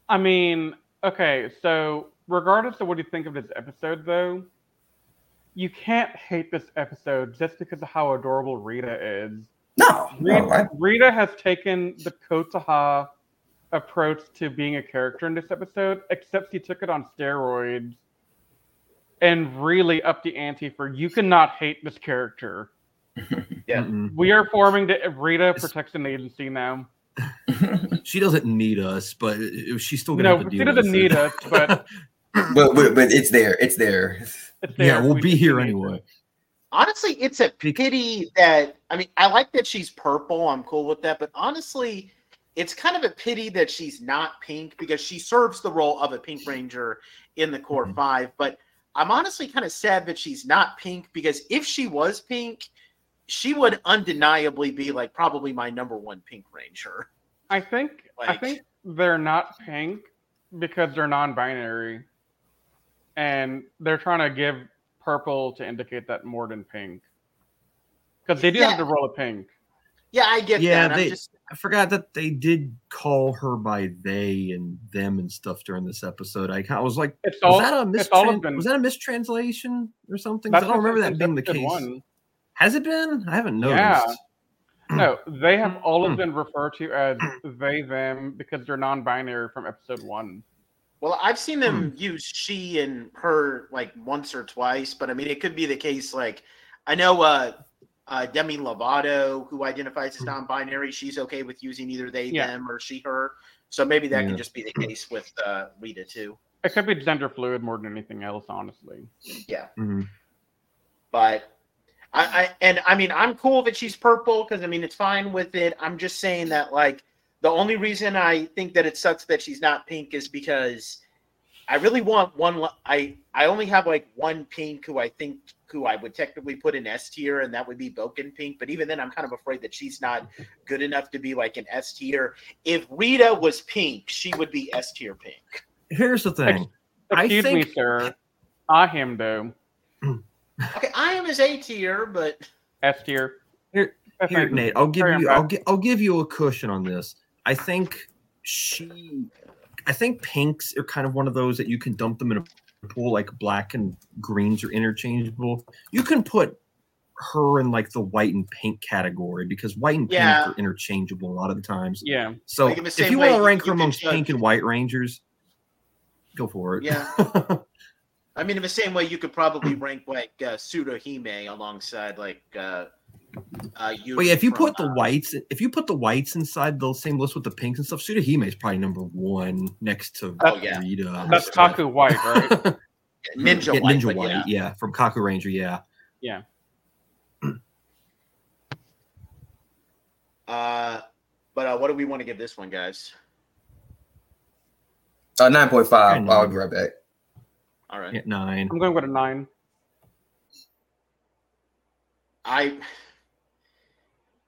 I mean, okay, so regardless of what you think of this episode, though, you can't hate this episode just because of how adorable Rita is. no, Rita, no, I, Rita has taken the Kotoha approach to being a character in this episode, except she took it on steroids and really upped the ante for you cannot hate this character. [LAUGHS] Yeah. Mm-mm. We are forming the Rita Protection Agency now. [LAUGHS] She doesn't need us, but she's still gonna No, have to she doesn't need it. us, but [LAUGHS] but, but but it's there. It's there. It's there. yeah, we'll We be here anyway. Honestly, it's a pity that I mean, I like that she's purple. I'm cool with that, but honestly, it's kind of a pity that she's not pink because she serves the role of a pink ranger in the core Mhm. five. But I'm honestly kind of sad that she's not pink because if she was pink, she would undeniably be like probably my number one pink ranger. I think I think they're not pink because they're non-binary, and they're trying to give purple to indicate that more than pink. Because they do Yeah. have to roll a pink. Yeah, I get Yeah, that. I'm they- just I forgot that they did call her by they and them and stuff during this episode. I kind of was like, It's was all. that a it's all mistran- been- was that a mistranslation or something? I don't remember that being the case. one. Has it been? I haven't noticed. Yeah. No, [CLEARS THROAT] they have all Hmm. of been referred to as [CLEARS THROAT] they them because they're non-binary from episode one. Well, I've seen them Hmm. use she and her like once or twice, but I mean, it could be the case. Like, I know uh, uh, Demi Lovato, who identifies as Hmm. non-binary, she's okay with using either they, Yeah. them, or she, her. So maybe that Yeah. can just be the case with uh, Rita too. It could be gender fluid more than anything else, honestly. Yeah, Mhm. but I, I and I mean, I'm cool that she's purple because I mean, it's fine with it. I'm just saying that like the only reason I think that it sucks that she's not pink is because I really want one. I I only have like one pink who I think who I would technically put in S tier, and that would be Bouken Pink. But even then, I'm kind of afraid that she's not good enough to be like an S tier. If Rita was pink, she would be S tier pink. Here's the thing. I Excuse me, sir. I am though. [CLEARS THROAT] Okay, I am as A tier, but S tier. Here- Here, Nate, I'll give Carry on, you. I'll gi- I'll give you a cushion on this. I think she. I think pinks are kind of one of those that you can dump them in a pool like black and greens are interchangeable. You can put her in like the white and pink category because white and Yeah. pink are interchangeable a lot of the times. Yeah. So Like if you want to rank her amongst judge- pink and white rangers, go for it. Yeah. [LAUGHS] I mean, in the same way, you could probably rank like uh, Tsuruhime alongside like. Uh, uh, Well, yeah, if you from, put the uh, whites, if you put the whites inside the same list with the pinks and stuff, Tsuruhime is probably number one next to Oh, yeah. Rita. and That's stuff. Kaku White, right? [LAUGHS] Ninja Yeah, White, Ninja White, yeah. yeah. from Kakuranger, yeah. Yeah. [CLEARS THROAT] Uh, but uh, what do we want to give this one, guys? Uh, nine point five. Kinda. I'll be right back. All right, yeah nine. I'm going with a nine. I.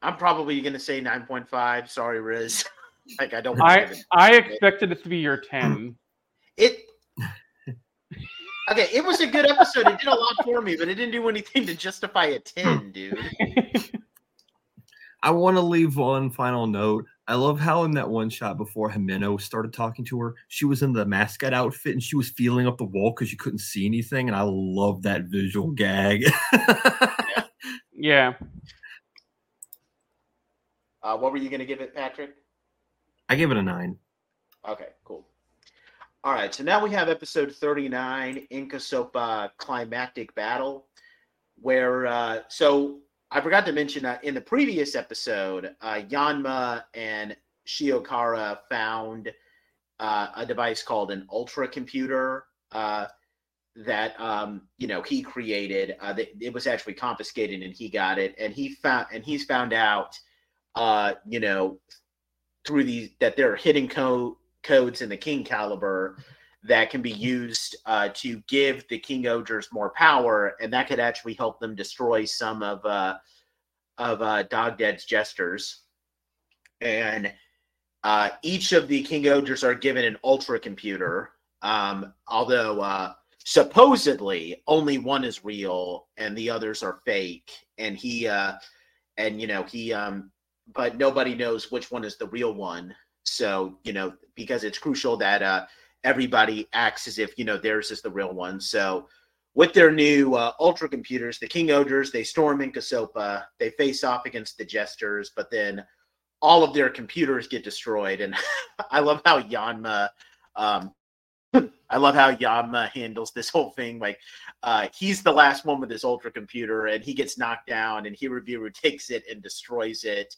I'm probably gonna say nine point five. Sorry, Riz. [LAUGHS] Like I don't. I to give it- I expected it to be your ten. [CLEARS THROAT] It. [LAUGHS] Okay, it was a good episode. It did a lot for me, but it didn't do anything to justify a ten, hmm. dude. [LAUGHS] I want to leave one final note. I love how in that one shot before Himeno started talking to her, she was in the mascot outfit and she was feeling up the wall because she couldn't see anything. And I love that visual gag. yeah. Uh, what were you going to give it, Patrick? I give it a nine. Okay, cool. All right, so now we have episode 39, Inca Sopa Climactic Battle, where, uh, so I forgot to mention uh, in the previous episode, uh, Yanma and Shiokara found uh, a device called an ultra computer uh, that, um, you know, he created. Uh, that it was actually confiscated and he got it. And he found, and he's found out, uh, you know, through these, that there are hidden code codes in the King caliber that can be used uh, to give the King Ohgers more power, and that could actually help them destroy some of uh, of uh, Dog Dead's jesters. And uh, each of the King Ohgers are given an ultra computer, um, although uh, supposedly only one is real and the others are fake. And he uh, and you know he um, but nobody knows which one is the real one. So, you know, because it's crucial that uh, everybody acts as if, you know, theirs is the real one. So, with their new uh, ultra computers, the King Ohgers, they storm in Kasopa, they face off against the Jesters, but then all of their computers get destroyed. And [LAUGHS] I love how Yanma, um, [CLEARS THROAT] I love how Yanma handles this whole thing. Like, uh, he's the last one with his ultra computer, and he gets knocked down, and Hirabiru [LAUGHS] takes it and destroys it.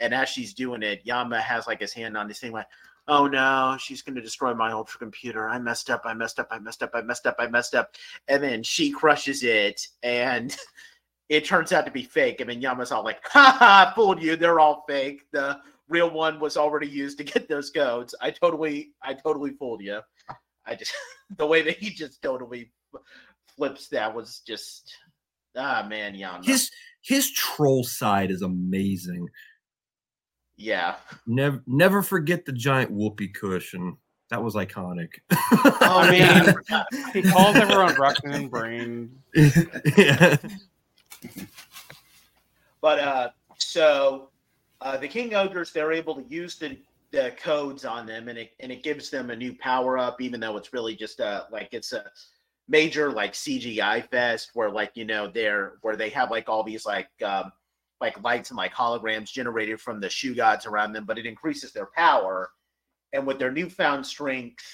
And as she's doing it, Yanma has like his hand on this thing, like, oh no, she's going to destroy my ultra computer. I messed up. I messed up. I messed up. I messed up. I messed up. And then she crushes it, and [LAUGHS] it turns out to be fake. And then Yanma's all like, ha ha, fooled you. They're all fake. The real one was already used to get those codes. I totally, I totally fooled you. I just, [LAUGHS] the way that he just totally flips that was just, ah, man, Yanma. His his troll side is amazing. Yeah. Never never forget the giant whoopee cushion. That was iconic. Oh, I [LAUGHS] man. mean, he calls everyone raccoon brain. yeah. But uh, so uh, the King Ohgers, they're able to use the, the codes on them, and it and it gives them a new power up, even though it's really just a like it's a major like CGI fest where like you know they're where they have like all these like um, like lights and like holograms generated from the Shugods around them, but it increases their power. And with their newfound strength,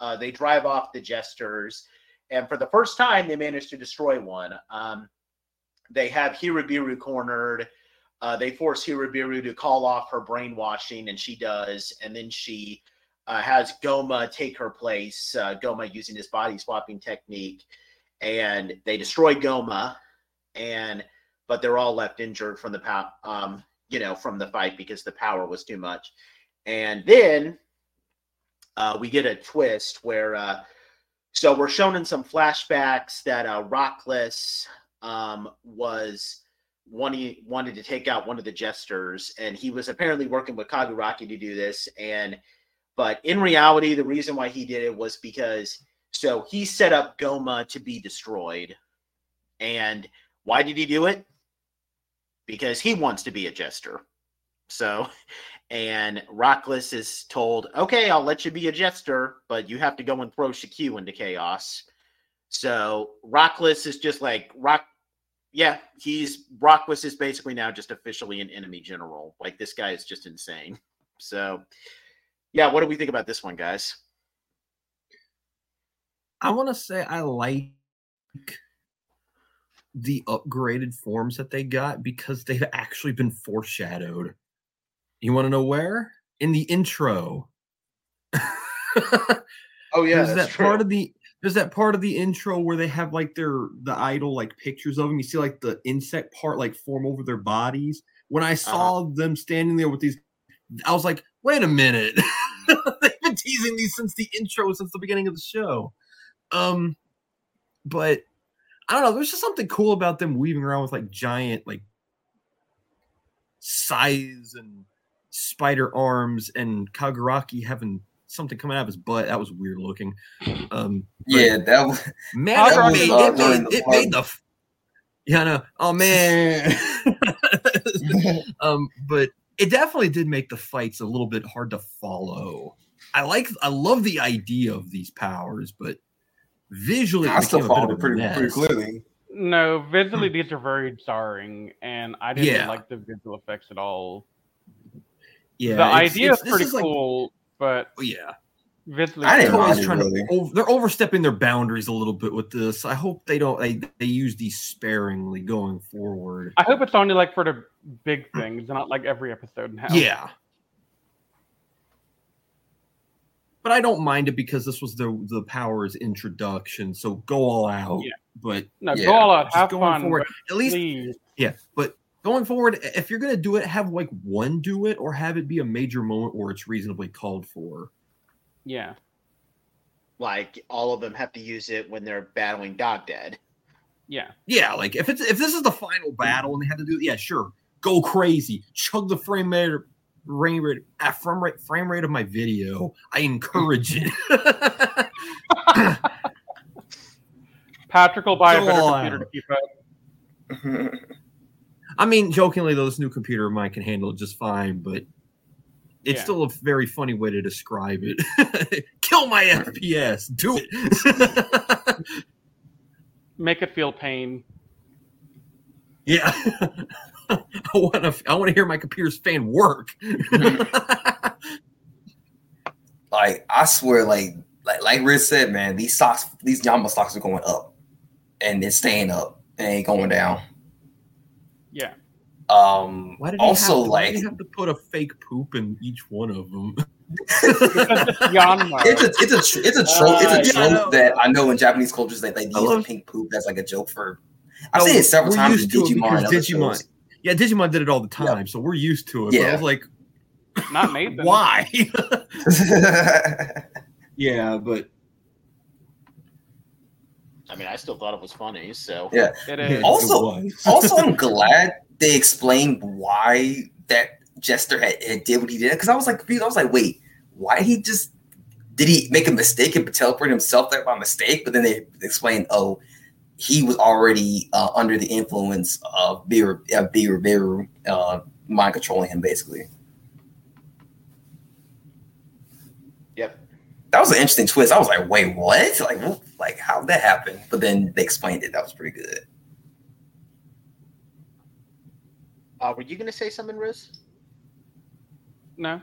uh, they drive off the jesters, and for the first time, they manage to destroy one. Um, they have Hirabiru cornered. Uh, they force Hirabiru to call off her brainwashing, and she does. And then she uh, has Goma take her place, uh, Goma using his body swapping technique. And they destroy Goma, and but they're all left injured from the pow- um, you know, from the fight because the power was too much. And then uh, we get a twist where uh, so we're shown in some flashbacks that uh, Racles um, was wanting wanted to take out one of the jesters, and he was apparently working with Kaguragi to do this. And but in reality, the reason why he did it was because so he set up Goma to be destroyed. And why did he do it? Because he wants to be a jester. So, and Racles is told, okay, I'll let you be a jester, but you have to go and throw Chikyu into chaos. So Racles is just like Rock. Yeah, he's Racles is basically now just officially an enemy general. Like this guy is just insane. So, yeah, what do we think about this one, guys? I want to say I like the upgraded forms that they got because they've actually been foreshadowed. You want to know where? In the intro. Oh yeah, there's that part of the there's that part of the intro where they have like their the idol like pictures of them. You see like the insect part like form over their bodies. When I saw them standing there with these, I was like, wait a minute. [LAUGHS] They've been teasing these since the intro, since the beginning of the show. Um, but I don't know. There's just something cool about them weaving around with like giant like size and spider arms and Kaguragi having something coming out of his butt. That was weird looking. Um, Yeah, that was man, That it was, made, uh, it made, the it made the. Yeah, I know. Oh man. [LAUGHS] um, but it definitely did make the fights a little bit hard to follow. I like, I love the idea of these powers, but visually, it I still became a bit followed of it a pretty, pretty mess. clearly. No, visually hmm. these are very jarring, and I didn't Yeah. like the visual effects at all. Yeah, the it's- idea it's- is pretty is like- cool, but oh, yeah, visually, I didn't Toei's mind trying really. to over, they're overstepping their boundaries a little bit with this. I hope they don't they, they use these sparingly going forward. I hope it's only like for the big things, not like every episode now. Yeah. But I don't mind it because this was the the powers introduction. So go all out. Yeah. But no, Yeah, go all out, have going fun, forward, at least please. yeah. But going forward, if you're gonna do it, have like one do it, or have it be a major moment where it's reasonably called for. Yeah, Like all of them have to use it when they're battling Dog Dead. yeah. Yeah, like if it's if this is the final battle and they have to do it, yeah, sure, go crazy, chug the frame rate, frame rate, frame rate, frame rate of my video. I encourage it. [LAUGHS] Patrick will buy a better all computer to keep up. [LAUGHS] I mean, jokingly, though, this new computer of mine can handle it just fine, but it's Yeah. still a very funny way to describe it. [LAUGHS] Kill my FPS. Do it. Make it feel pain. yeah. [LAUGHS] I want to. I want to hear my computer's fan work. [LAUGHS] like I swear, like like like Riz said, man, these stocks, these Yanma stocks are going up, and they're staying up and ain't going down. Yeah. Um, why did he also have, why like did have to put a fake poop in each one of them? Because it's Yanma. it's a it's a tr- it's a trope Uh, it's a yeah, I that I know in Japanese cultures that they use love- pink poop as like a joke for. I've No, seen it several times in used to it Digimon. because and Digimon- shows. Yeah, Digimon did it all the time, so we're used to it. But I Yeah. was like, Not Nathan. [LAUGHS] why? [LAUGHS] yeah, but I mean, I still thought it was funny. So Yeah. It [LAUGHS] is. Also- It was. also, I'm glad they explained why that Jester had, had did what he did. Because I was like confused. I was like, wait, why did he just did he make a mistake and teleport himself there by mistake? But then they explained, oh, he was already uh, under the influence of Beer uh, Beer Beer uh, mind controlling him, basically. Yep. That was an interesting twist. I was like, wait, what? Like, what? like how did that happen? But then they explained it. That was pretty good. Uh, were you going to say something, Riz? No.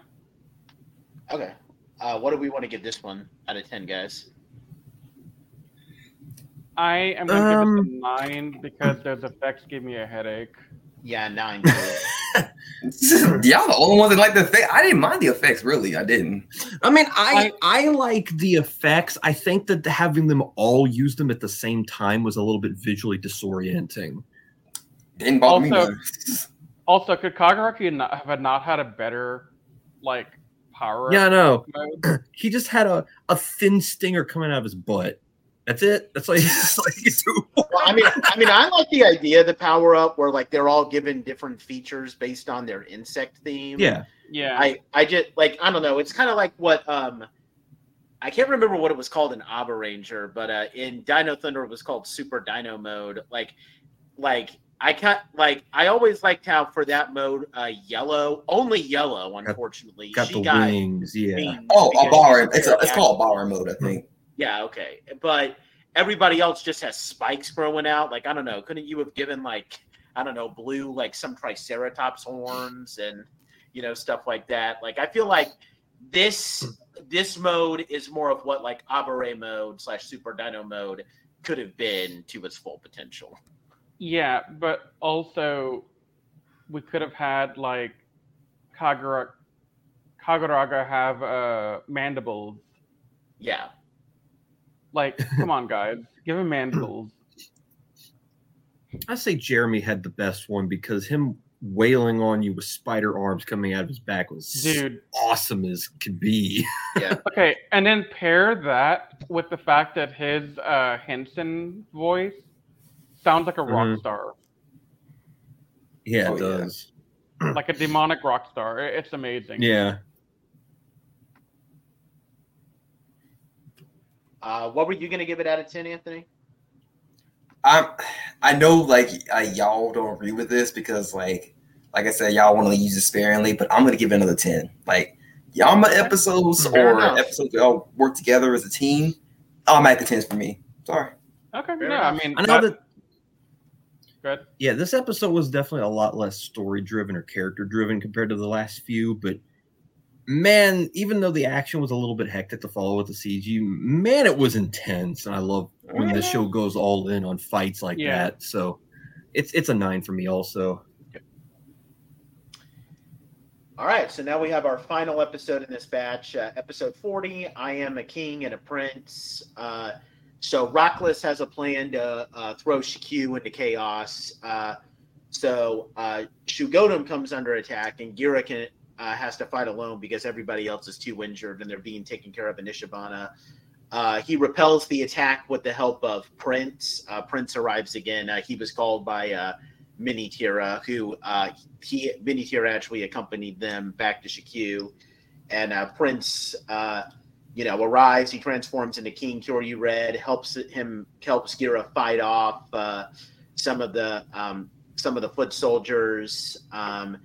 Okay. Uh, what do we want to give this one out of 10, guys? I am going to give it Um, a nine because those effects give me a headache. Yeah, nine. [LAUGHS] Y'all the only ones that like the thing. I didn't mind the effects, really. I didn't. I mean, I I like the effects. I think that having them all use them at the same time was a little bit visually disorienting. Didn't bother. Also- none. Also, could Kaguragi not, have not had a better, like, power Yeah, I know. [CLEARS THROAT] He just had a, a thin stinger coming out of his butt. That's it. That's like, [LAUGHS] that's like well, I mean, I mean, I like the idea of the power up where like they're all given different features based on their insect theme. yeah. Yeah. I I just like I don't know. It's kind of like what um I can't remember what it was called in Abaranger, but uh in Dino Thunder it was called Super Dino Mode. Like like I can't like I always liked how for that mode uh yellow only yellow unfortunately Got she the got wings. Yeah. Oh, a bar. It's a, it's called a bar mode, I think. Yeah, okay. But everybody else just has spikes growing out. Like, I don't know. Couldn't you have given like, I don't know, blue like some triceratops horns and you know, stuff like that. Like I feel like this this mode is more of what like Abare mode slash super dino mode could have been to its full potential. Yeah, but also we could have had like Kagura Kaguragi have uh mandibles. Yeah. Like, come on guys, give him mandibles. [CLEARS THROAT] I say Jeremy had the best one because him wailing on you with spider arms coming out of his back was Dude. awesome as could be. [LAUGHS] Okay, and then pair that with the fact that his uh henshin voice sounds like a rock Mhm. star. Yeah, Oh, it yeah. does. like a demonic rock star. It's amazing. Yeah. Uh, what were you going to give it out of 10, Anthony? I'm, I know like uh, y'all don't agree with this because like like I said, y'all want to use it sparingly, but I'm gonna give it another ten. Like Yanma episodes Fair or enough. episodes that all work together as a team, I'm at the tens for me. Sorry. Okay. Fair no, I mean, I know that- that Good. yeah, this episode was definitely a lot less story driven or character driven compared to the last few, but man, even though the action was a little bit hectic to follow with the CG, man, it was intense. And I love when the show goes all in on fights like Yeah. that. So it's it's a nine for me also. All right, so now we have our final episode in this batch, uh, episode 40. I am a king and a prince. Uh, so Rockless has a plan to uh, throw Chikyu into chaos. Uh, so uh, Shugoddam comes under attack, and Gira can, uh, has to fight alone because everybody else is too injured and they're being taken care of in Ishabana. Uh, he repels the attack with the help of Prince. Uh, Prince arrives again. Uh, he was called by uh, Mini Tira, who uh, he Mini Tira actually accompanied them back to Chikyu, and Prince, you know, arrives. He transforms into King Kyoryu Red, helps him helps Gira fight off some of the um, some of the foot soldiers. Um,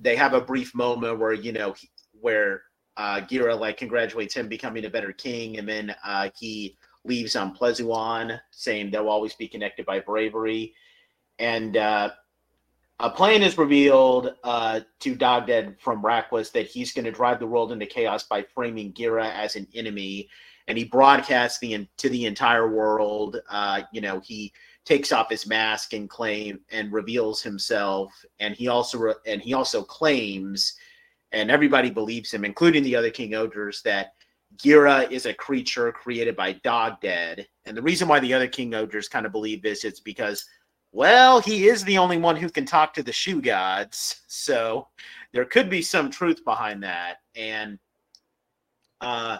they have a brief moment where you know he- where uh, Gira like congratulates him becoming a better king, and then uh, he leaves on Plezuon, saying they'll always be connected by bravery. And uh, a plan is revealed uh, to Dogdead from Racles that he's going to drive the world into chaos by framing Gira as an enemy, and he broadcasts the to the entire world. Uh, you know, he takes off his mask and claim and reveals himself, and he also re- and he also claims, and everybody believes him, including the other King Ohgers, that Gira is a creature created by Dog Dead. And the reason why the other King Ohgers kind of believe this is because well, he is the only one who can talk to the Shugods, so there could be some truth behind that. And uh,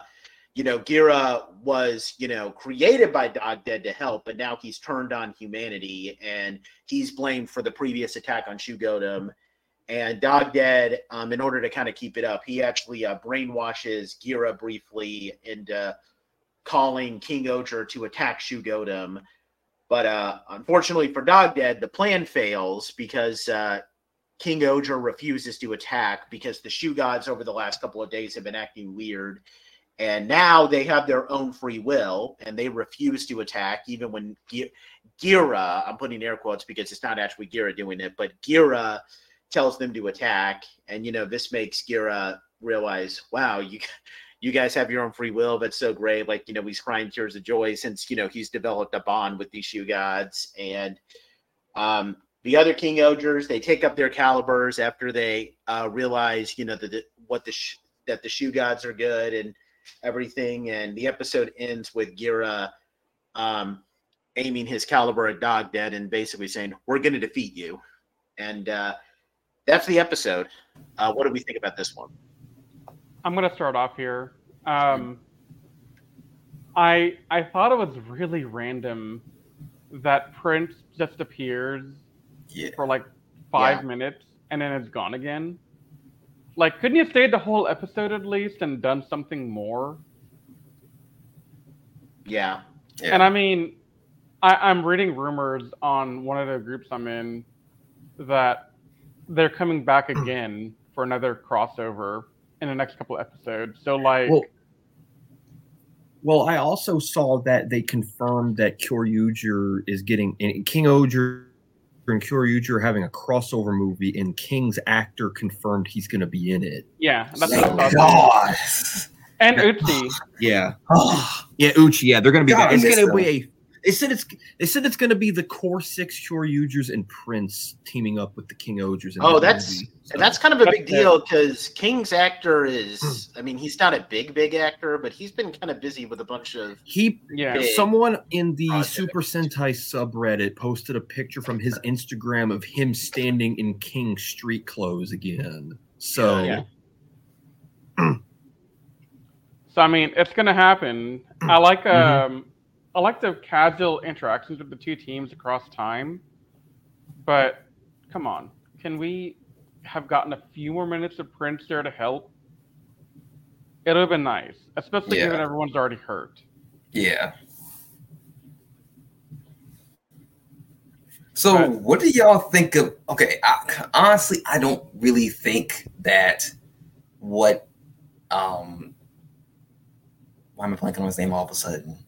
you know, Gira was, you know, created by Dog Dead to help, but now he's turned on humanity and he's blamed for the previous attack on Shugoddam. And Dog Dead, um, in order to kind of keep it up, he actually uh, brainwashes Gira briefly into calling King Ohger to attack Shugoddam. But uh, unfortunately for Dog Dead, the plan fails because uh, King Ohger refuses to attack because the Shugods over the last couple of days have been acting weird. And now they have their own free will and they refuse to attack, even when Gi- Gira, I'm putting air quotes because it's not actually Gira doing it, but Gira tells them to attack. And, you know, this makes Gira realize, wow, you [LAUGHS] you guys have your own free will. That's so great. Like, you know, he's crying tears of joy since, you know, he's developed a bond with these Shugods. And um, the other King Ohgers, they take up their calibers after they uh, realize, you know, that the, what the sh- that the Shugods are good and everything. And the episode ends with Gira um, aiming his caliber at Dog Dead and basically saying, "We're going to defeat you." And uh, that's the episode. Uh, what do we think about this one? I'm gonna start off here. Um, I I thought it was really random that Prince just appears Yeah. for like five Yeah. minutes and then it's gone again. Like, couldn't you stayed the whole episode at least and done something more? Yeah. Yeah. And I mean, I, I'm reading rumors on one of the groups I'm in that they're coming back [CLEARS THROAT] again for another crossover in the next couple episodes. So like, Well, well, I also saw that they confirmed that Kyoryuger is getting and King Ohger and Kyoryuger are having a crossover movie, and King's actor confirmed he's going to be in it. yeah, that's Thank what I thought. God. And Uchi, Yeah, [SIGHS] yeah, Uchi. Yeah, they're going to be. God, there. It's going to be a. They said it's. They said it's going to be the core six Kyoryugers and Prince teaming up with the King Ohgers. in Oh, that's movie. So- and that's kind of a big deal because King's actor is. [CLEARS THROAT] I mean, he's not a big, big actor, but he's been kind of busy with a bunch of. he yeah, Someone in the project. Super Sentai subreddit posted a picture from his Instagram of him standing in King street clothes again. So Yeah. So I mean, it's gonna happen. I [CLEARS THROAT] like Mhm. um, I like the casual interactions with the two teams across time, but come on, can we have gotten a few more minutes of Prince there to help, it would have been nice, especially Yeah. given everyone's already hurt. Yeah. So, Right. what do y'all think of? Okay, I, honestly, I don't really think that what. Um, why am I blanking on his name all of a sudden?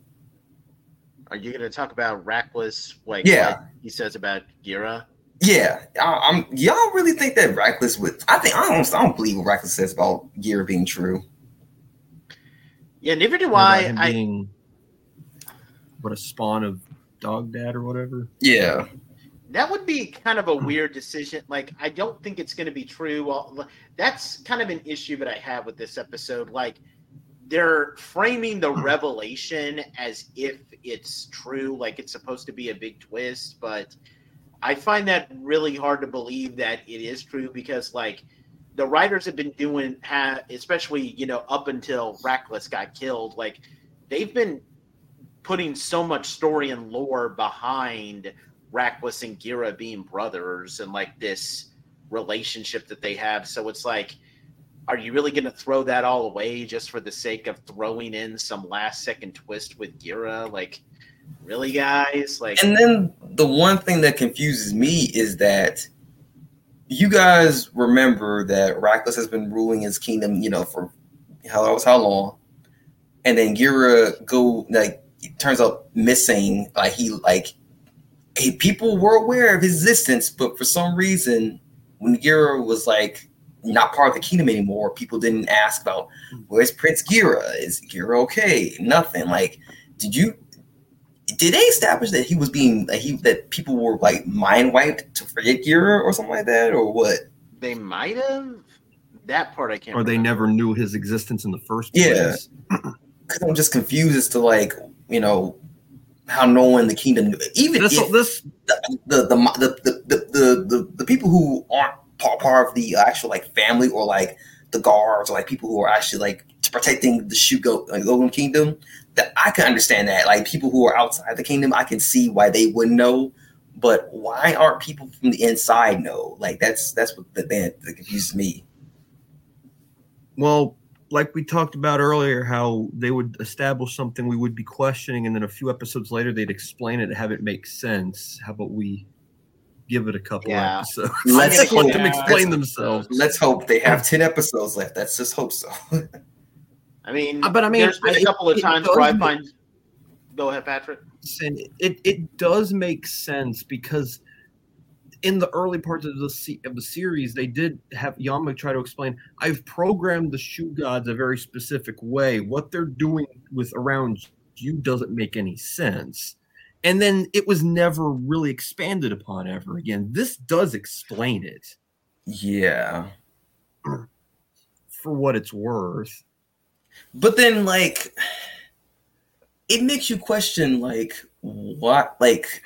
Are you going to talk about Racles? Like, Yeah. what he says about Gira. Yeah, I, I'm. Y'all really think that Racles would? I think I don't. I don't believe what Racles says about Gira being true. Yeah, neither do I. him I being what a spawn of dog dad or whatever. Yeah, that would be kind of a weird decision. Like, I don't think it's going to be true. Well, that's kind of an issue that I have with this episode. Like, they're framing the hmm. revelation as if it's true, like it's supposed to be a big twist, but I find that really hard to believe that it is true because, like, the writers have been doing, especially you know, up until Racles got killed, like they've been putting so much story and lore behind Racles and Gira being brothers and like this relationship that they have. So it's like, are you really going to throw that all away just for the sake of throwing in some last second twist with Gira? Like, really, guys? Like, and then the one thing that confuses me is that you guys remember that Racles has been ruling his kingdom, you know, for how knows how long, and then Gira go like turns out missing. Like he like hey, people were aware of his existence, but for some reason, when Gira was like not part of the kingdom anymore, people didn't ask about where's Prince Gira? Is Gira okay? Nothing. Like, did you did they establish that he was being that he that people were like mind wiped to forget Gira or something like that, or what? they might have. That part I can't. Or they never knew his existence in the first place. [CLEARS THROAT] Yeah. Because I'm just confused as to like you know how no one in the kingdom knew. Even This, if this the the the the the, the, the, the, the people who aren't part, part of the actual like family or like the guards or like people who are actually like protecting the Shugo like Logan Kingdom, that I can understand that. Like people who are outside the kingdom, I can see why they wouldn't know. But why aren't people from the inside know? Like that's that's what the that, that confuses me. well, like we talked about earlier, how they would establish something we would be questioning, and then a few episodes later they'd explain it, have it make sense. How about we give it a couple Yeah. episodes? Let's Let's [LAUGHS] let hope- them explain let's- themselves. Let's hope they have ten episodes left. Let's just hope so. [LAUGHS] I mean, Uh, but I mean, there's been I- a couple of times where I make- find. Go ahead, Patrick. and it it does make sense because in the early parts of the se- of the series, they did have Yanma try to explain. I've programmed the Shugods a very specific way. What they're doing with around you doesn't make any sense. And then it was never really expanded upon ever again. This does explain it yeah. [CLEARS THROAT] for what it's worth. But then, like, it makes you question, like, what, like,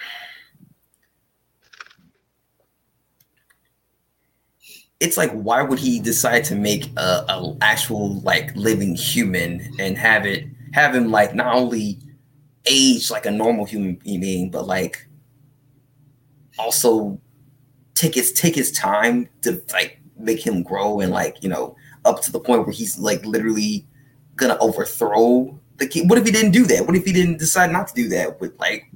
it's like, why would he decide to make a, a actual like living human and have it have him like not only age like a normal human being, but like also take his take his time to like make him grow and like you know up to the point where he's like literally gonna overthrow the king. What if he didn't do that? What if he didn't decide not to do that? With like,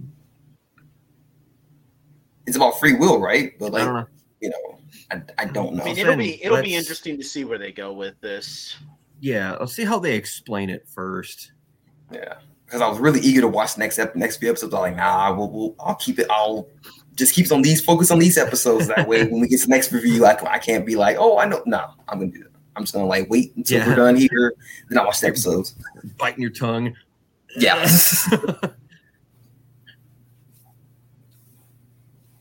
it's about free will, right? But I like, don't know. you know, I, I don't know. I mean, it'll be it'll be let's- interesting to see where they go with this. Yeah, I'll see how they explain it first. Yeah, because I was really eager to watch the next ep- next few episodes. I'm like, nah, we'll, we'll I'll keep it. I'll just keep on these focus on these episodes. That way, [LAUGHS] when we get to the next review, I, can- I can't be like, oh, I know. No, I'm gonna do that. I'm just gonna like wait until Yeah. we're done here, then I watch the episodes. Biting your tongue. Yeah. [LAUGHS]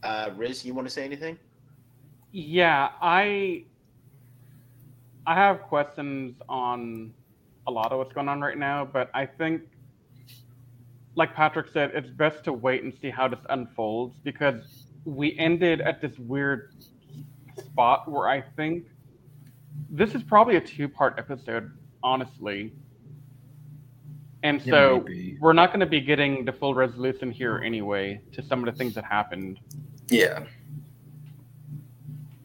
Uh, Riz, you want to say anything? Yeah, I I have questions on a lot of what's going on right now, but I think like Patrick said, it's best to wait and see how this unfolds because we ended at this weird spot where I think this is probably a two-part episode, honestly. And so be. we're not going to be getting the full resolution here anyway to some of the things that happened. yeah.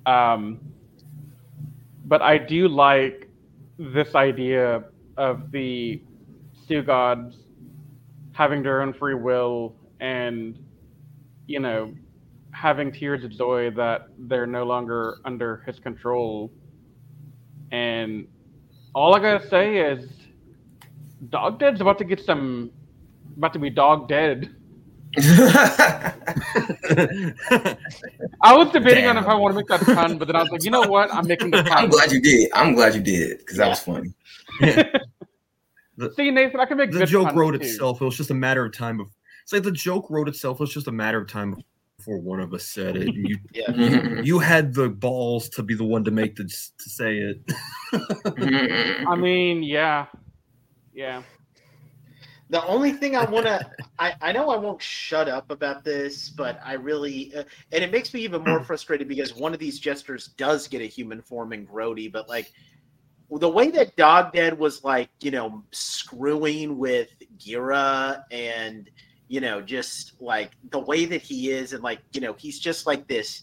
Um, but I do like this idea of the Shugods having their own free will and you know having tears of joy that they're no longer under his control. And all I gotta say is, Dog Dead's about to get some, about to be dog dead. [LAUGHS] I was debating on if I want to make that pun, but then I was like, you know what? I'm making the pun. I'm glad you did. I'm glad you did because that was funny. [LAUGHS] See, Nathan, I can make the good joke puns, wrote too. itself. It was just a matter of time. Of, it's like the joke wrote itself. It was just a matter of time before one of us said it. You [LAUGHS] Yeah. [LAUGHS] you had the balls to be the one to make the to say it. [LAUGHS] I mean, yeah, yeah. The only thing I want to, I, I know I won't shut up about this, but I really, uh, and it makes me even more [CLEARS THROAT] frustrated because one of these jesters does get a human form in Grodie, but like the way that Dog Dead was like, you know, screwing with Gira and, you know, just like the way that he is, and like, you know, he's just like this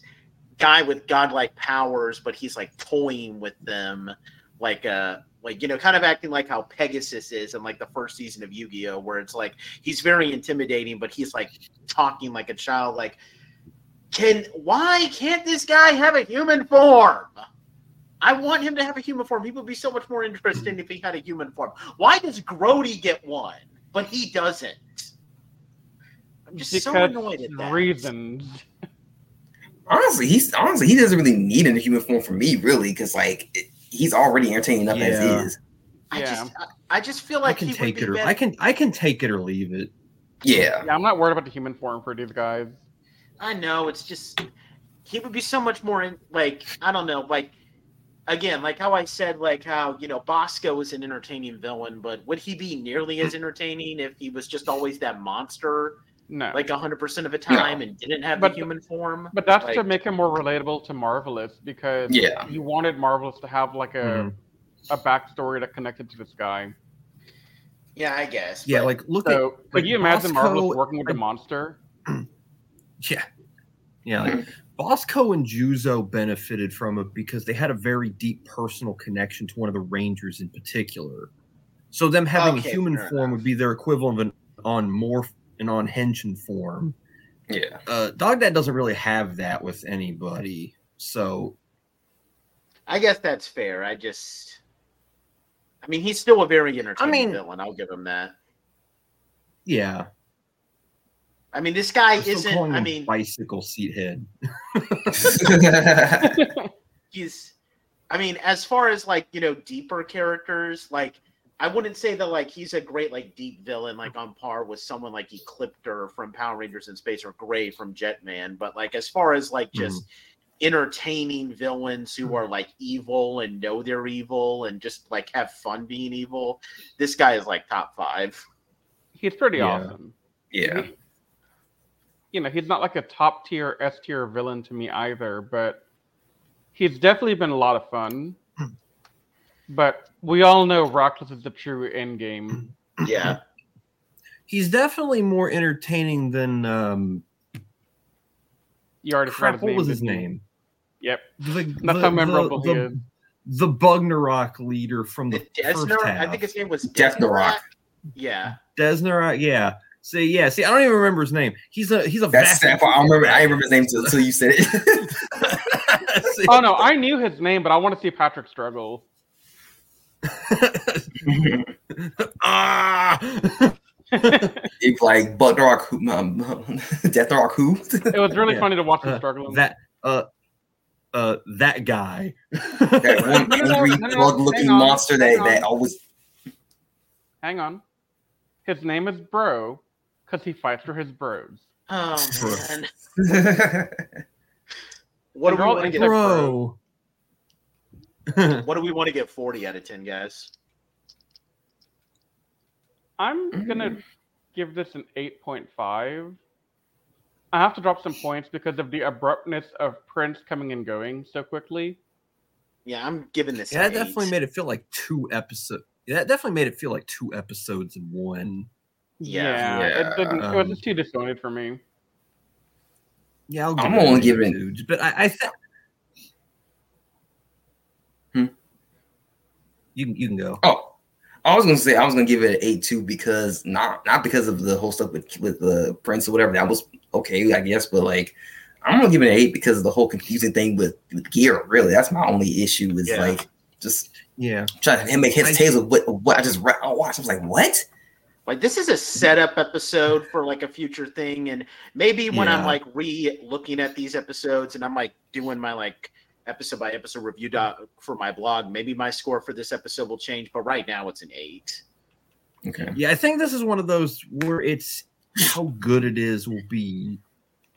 guy with godlike powers, but he's like toying with them, like uh like you know, kind of acting like how Pegasus is in like the first season of Yu-Gi-Oh, where it's like he's very intimidating, but he's like talking like a child, like can why can't this guy have a human form? I want him to have a human form. He would be so much more interesting if he had a human form. Why does Grodie get one, but he doesn't? I'm just so Because annoyed at that. reasons. honestly, he's honestly he doesn't really need a human form for me, really, because like it, he's already entertaining enough Yeah. as is. I Yeah. just, I, I just feel like I like can he take would it or better. I can I can take it or leave it. Yeah. Yeah, I'm not worried about the human form for these guys. I know it's just he would be so much more in like I don't know like again like how I said like how you know Basco is an entertaining villain but would he be nearly as entertaining if he was just always that monster No, like hundred percent of the time and didn't have But- the human form? but that's to make him more relatable to Marvelous because Yeah. you wanted Marvelous to have like a Mhm. a backstory that connected to this guy. yeah, I guess. Yeah, but- like look So at could like you imagine Basco- Marvelous working with the monster? [CLEARS THROAT] Yeah. Yeah. Like Basco and Juzo benefited from it because they had a very deep personal connection to one of the Rangers in particular. So them having Okay, a human form enough. would be their equivalent of an on morph and on henshin form. Yeah. Uh Dog Dad doesn't really have that with anybody. So I guess that's fair. I just I mean he's still a very entertaining I mean- villain. I'll give him that. yeah. I mean this guy I'm isn't. calling I him mean bicycle seat head. [LAUGHS] he's i mean as far as like you know deeper characters like i wouldn't say that like he's a great like deep villain like on par with someone like ecliptor from power rangers in space or gray from jetman but like as far as like mm-hmm. just entertaining villains who are like evil and know they're evil and just like have fun being evil this guy is like top five He's pretty Yeah. awesome. yeah. He- you know, he's not like a top tier S tier villain to me either, but he's definitely been a lot of fun. But we all know Racles is the true end game. [CLEARS THROAT] yeah He's definitely more entertaining than um You already crap, forgot what was his his name. didn't you? name? Yep. The, That's the- how memorable the, he the, is. the Bugnarok leader from the first Desner, half. i think his name was Desnarok. yeah Desner, yeah. See, yeah. See, I don't even remember his name. He's a he's a That's vast- sad. I don't remember. I remember his name until, until you said it. [LAUGHS] Oh no, I knew his name, but I want to see Patrick struggle. [LAUGHS] ah! [LAUGHS] It's like Butt Rock, who- um, [LAUGHS] Death Rock, who? It was really Yeah. funny to watch him Uh, struggle. that uh uh that guy. that one angry, no, no, bug-looking on, monster that, on. that always. Hang on. His name is Bro because he fights for his bros. oh man what do we Girl want to and get Bro. [LAUGHS] what do we want to get 40 out of 10 guys I'm Mm-hmm. gonna give this an 8.5. I have to drop some points because of the abruptness of Prince coming and going so quickly. Yeah, I'm giving this. yeah, an that definitely made it feel like two episodes. Yeah, that definitely made it feel like two episodes in one. Yeah. it didn't. it was Um, just too disjointed for me. Yeah, I'll I'm give it only an giving- two, but I, I think You can you can go. Oh, I was gonna say I was gonna give it an eight too because not not because of the whole stuff with with the prince or whatever. That was okay, I guess, but like I'm gonna give it an eight because of the whole confusing thing with with Gira. Really, that's my only issue. Is Yeah. like just Yeah. trying to make his I- tails of what what I just read. I watched. I was like, what? Like this is a setup episode for like a future thing, and maybe when I'm like re-looking at these episodes and I'm like doing my like episode by episode review doc for my blog, maybe my score for this episode will change. But right now it's an eight. Okay. Yeah, I think this is one of those where it's how good it is will be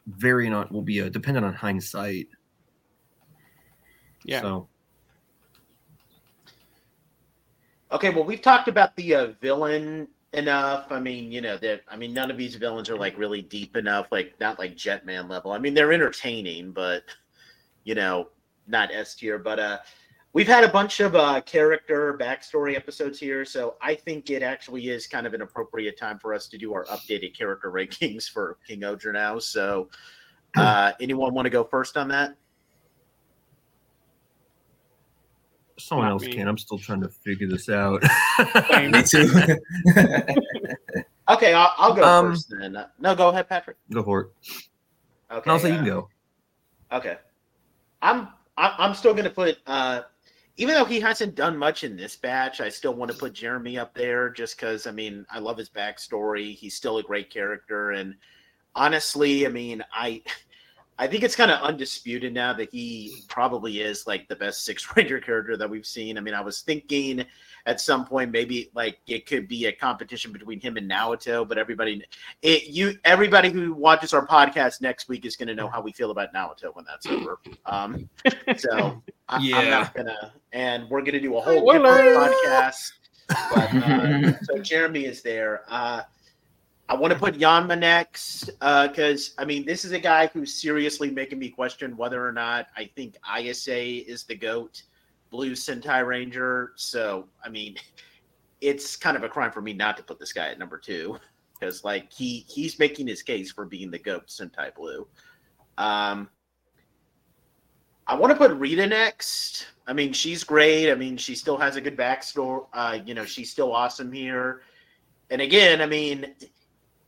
very not will be uh, dependent on hindsight. Yeah. So Okay, well we've talked about the uh, villain enough. I mean, you know that. I mean, none of these villains are like really deep enough. Like not like Jetman level. I mean, they're entertaining, but you know, not S tier. But uh, we've had a bunch of uh, character backstory episodes here, so I think it actually is kind of an appropriate time for us to do our updated character rankings for King Ohger now. So, uh, [CLEARS THROAT] anyone want to go first on that? someone Not else me. can. I'm still trying to figure this out. [LAUGHS] Me too. Okay, I'll, I'll go Um, first then. Uh, no, go ahead, Patrick. go for it. Okay, I'll say you uh, can go. Okay. I'm I- I'm still gonna put uh even though he hasn't done much in this batch, I still want to put Jeremy up there just because I mean I love his backstory. He's still a great character, and honestly, I mean I [LAUGHS] I think it's kind of undisputed now that he probably is like the best Six [LAUGHS] Ranger character that we've seen. I mean, I was thinking at some point maybe like it could be a competition between him and Naoto, but everybody it you everybody who watches our podcast next week is going to know how we feel about Naoto when that's over. [LAUGHS] Um, so I, I'm Yeah. not gonna, and we're gonna do a whole Spoiler. different podcast. But, uh, [LAUGHS] so Jeremy is there. Uh, I want to put Yanma next because I mean this is a guy who's seriously making me question whether or not I think ISA is the goat blue Sentai Ranger. So I mean, [LAUGHS] it's kind of a crime for me not to put this guy at number two because like he he's making his case for being the goat Sentai Blue. Um, I want to put Rita next. I mean, she's great. I mean, she still has a good backstory. Uh, you know, she's still awesome here. And again, I mean,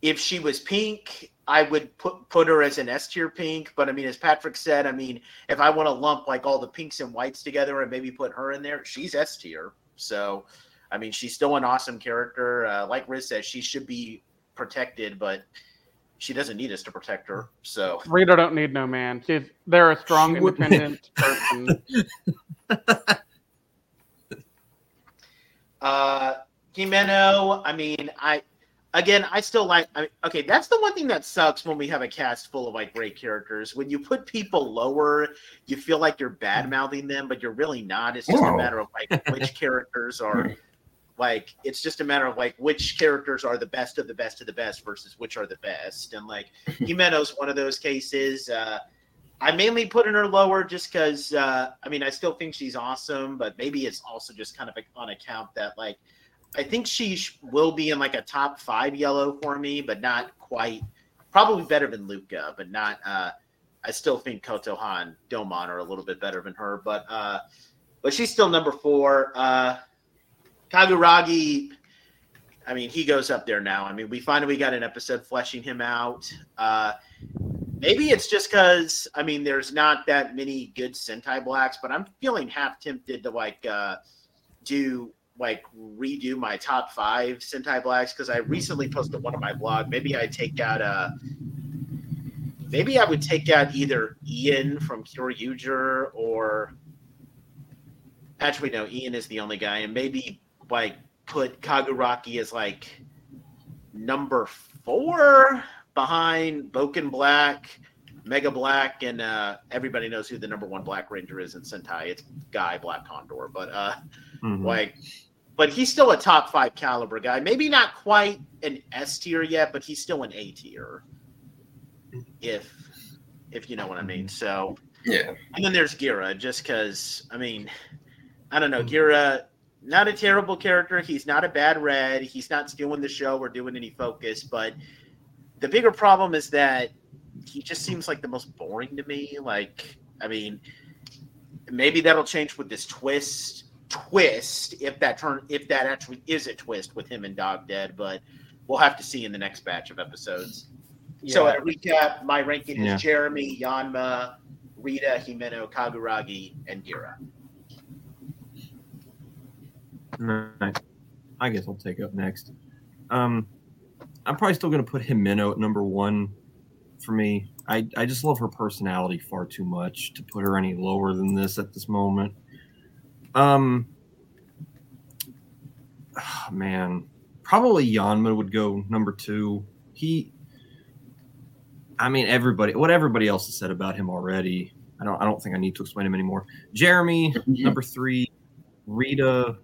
if she was pink, I would put put her as an S tier pink. But I mean, as Patrick said, I mean, if I want to lump like all the pinks and whites together and maybe put her in there, she's S tier. So, I mean, she's still an awesome character. Uh, like Riz says, she should be protected, but she doesn't need us to protect her. So, Rita don't need no man. She's they're a strong, independent person. [LAUGHS] Uh, Himeno, I mean, I again, I still like. I mean, okay, that's the one thing that sucks when we have a cast full of like great characters. When you put people lower, you feel like you're bad mouthing them, but you're really not. It's just a matter of like which [LAUGHS] characters are. Like it's just a matter of like which characters are the best of the best of the best versus which are the best, and like Himeno's one of those cases. Uh, I mainly put in her lower just because uh, I mean I still think she's awesome, but maybe it's also just kind of on account that like I think she will be in like a top five yellow for me, but not quite. Probably better than Luca, but not. Uh, I still think Kotohan Domon are a little bit better than her, but uh, but she's still number four. Uh, Kaguragi. I mean, he goes up there now. I mean, we finally got an episode fleshing him out. Uh, maybe it's just because I mean, there's not that many good Sentai blacks, but I'm feeling half tempted to like uh, do like redo my top five Sentai blacks because I recently posted one on my blog. Maybe I take out uh maybe I would take out either Ian from Cure Kyoryuger or actually no, Ian is the only guy, and maybe like put Kaguragi as like number four behind Bouken Black, Mega Black, and uh everybody knows who the number one Black Ranger is in Sentai. It's Guy Black Condor, but uh Mhm. like but he's still a top five caliber guy. Maybe not quite an s tier yet but he's still an a tier if if you know what i mean. Mm-hmm. So yeah. and then there's gira just because i mean i don't know gira not a terrible character. He's not a bad red. He's not stealing the show or doing any focus but the bigger problem is that he just seems like the most boring to me. Like i mean maybe that'll change with this twist twist if that turn if that actually is a twist with him and Dog Dead, but we'll have to see in the next batch of episodes. So Yeah. at a recap, my ranking Yeah. is Jeremy, Yanma, Rita, Himeno, Kaguragi, and Gira. Right. I guess I'll take up next. Um, I'm probably still going to put Himeno at number one for me. I, I just love her personality far too much to put her any lower than this at this moment. Um, ah, [SIGHS] man, probably Yanma would go number two. He, I mean, everybody, what everybody else has said about him already. I don't, I don't think I need to explain him anymore. Jeremy, number three. Rita,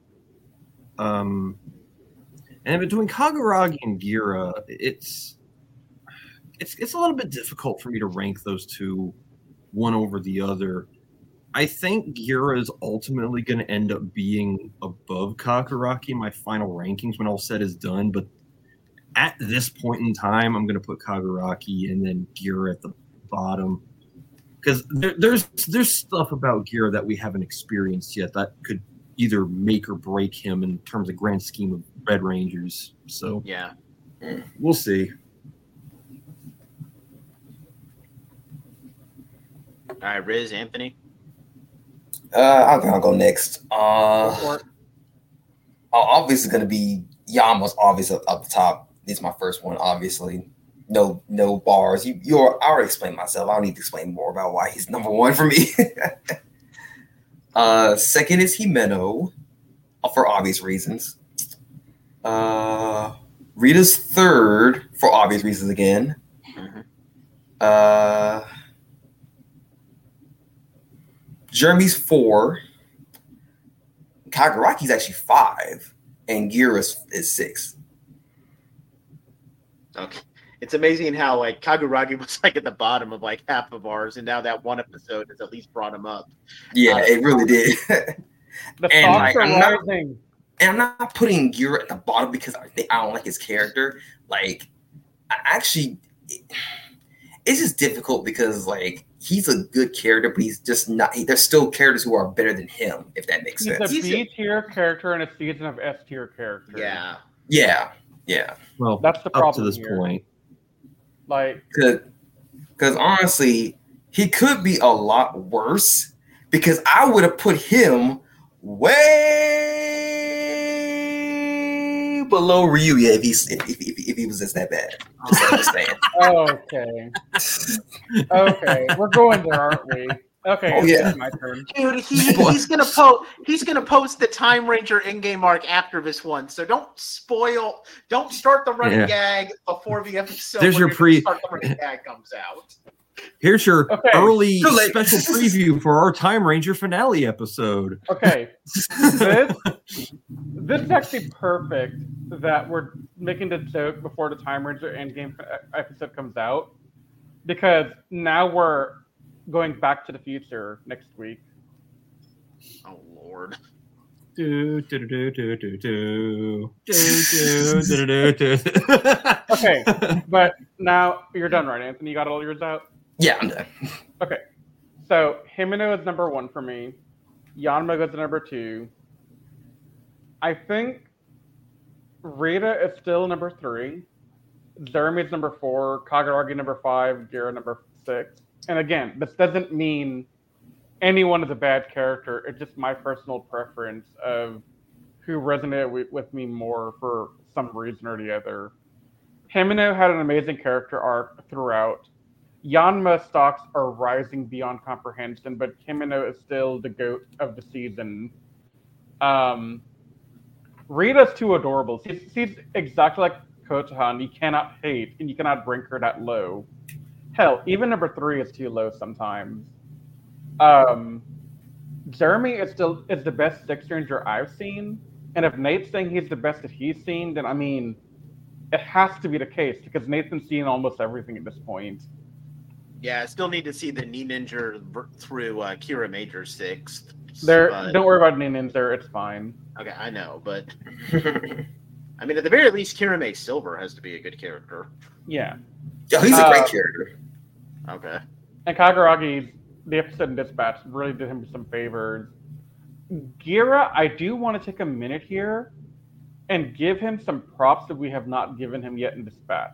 um, and between Kaguragi and Gira, it's it's it's a little bit difficult for me to rank those two one over the other. I think Gira is ultimately going to end up being above Kaguragi in my final rankings when all said is done. But at this point in time, I'm going to put Kaguragi and then Gira at the bottom because there, there's there's stuff about Gira that we haven't experienced yet that could either make or break him in terms of grand scheme of Red Rangers. So Yeah. we'll see. All right, Riz, Anthony. Uh, I'll, I'll go next. Uh, obviously going to be Yanma's obvious up, up the top. This my first one, obviously. No, no bars. You, you're. I already explained myself. I don't need to explain more about why he's number one for me. [LAUGHS] uh, second is Himeno, uh, for obvious reasons. Uh, Rita's third for obvious reasons again. Mhm. Uh, Jeremy's four. Kaguragi's actually five, and Gira is, is six. Okay. It's amazing how like Kaguragi [LAUGHS] was like at the bottom of like half of ours, and now that one episode has at least brought him up. Yeah, Uh, it really did. [LAUGHS] The And, stocks like, are I'm not- rising. and I'm not putting Gira at the bottom because I think I don't like his character. Like, I actually, it's just difficult because like he's a good character, but he's just not. He, there's still characters who are better than him, if that makes He's a sense. He's a- B tier character and a season of S tier character. Yeah. Yeah, yeah. Well, That's the up to this here. point. Like, Because honestly, he could be a lot worse. Because I would have put him way below Ryuya if he's if, if, if, if he was just that bad. Just oh. understand. [LAUGHS] okay, okay, we're going there, aren't we? Okay, Oh, yeah. my turn. Dude, he, he's gonna post. He's gonna post the Time Ranger in-game arc after this one. So don't spoil. Don't start the running Yeah. gag before the episode. There's your pre- Start the running gag comes out. Here's your Okay. early special [LAUGHS] preview for our Time Ranger finale episode. Okay, this [LAUGHS] this is actually perfect that we're making the joke before the Time Ranger Endgame uh, episode comes out, because now we're going back to the future next week. Oh Lord. Do, do, do, do, do, do. Do, do, do, do, do, do. [LAUGHS] Okay, but now you're done, right, Anthony? You got all yours out. Yeah, I'm done. [LAUGHS] So Himeno is number one for me. Yanma goes to number two. I think Rita is still number three. Jeremy's number four. Kaguragi number five. Gira number six. And again, this doesn't mean anyone is a bad character. It's just my personal preference of who resonated with me more for some reason or the other. Himeno had an amazing character arc throughout. Yanma stocks are rising beyond comprehension, but Himeno is still the goat of the season. Um, Rita's too adorable. She's, she's exactly like Kotahan. You cannot hate and you cannot bring her that low. Hell, even number three is too low sometimes. Um, Jeremy is still is the best Six Ranger I've seen, and if Nate's saying he's the best that he's seen, then I mean, it has to be the case because Nathan's seen almost everything at this point. Yeah, I still need to see the Ninninger through uh, Kiramager sixth. There, but- don't worry about Ninninger. It's fine. Okay, I know, but [LAUGHS] I mean, at the very least, Kiramai Silver has to be a good character. Yeah, Yeah, he's a Uh, great character. Okay. and Kaguragi, the episode in Dispatch really did him some favors. Gira, I do want to take a minute here and give him some props that we have not given him yet in dispatch.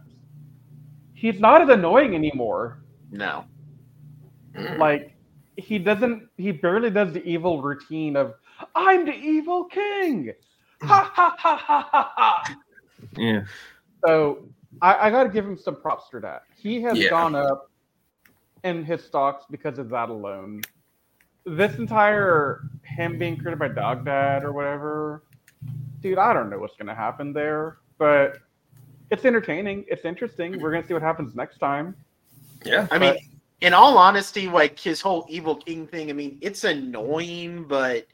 He's not as annoying anymore. No. Like he doesn't he barely does the evil routine of I'm the evil king. Ha ha ha ha ha ha. Yeah. So I, I gotta give him some props for that. He has Yeah. gone up in his stocks because of that alone. This entire him being created by Dog Dad or whatever, dude, I don't know what's gonna happen there, but it's entertaining. It's interesting. We're gonna see what happens next time. Yeah. I mean, in all honesty, like his whole evil king thing, I mean, it's annoying, but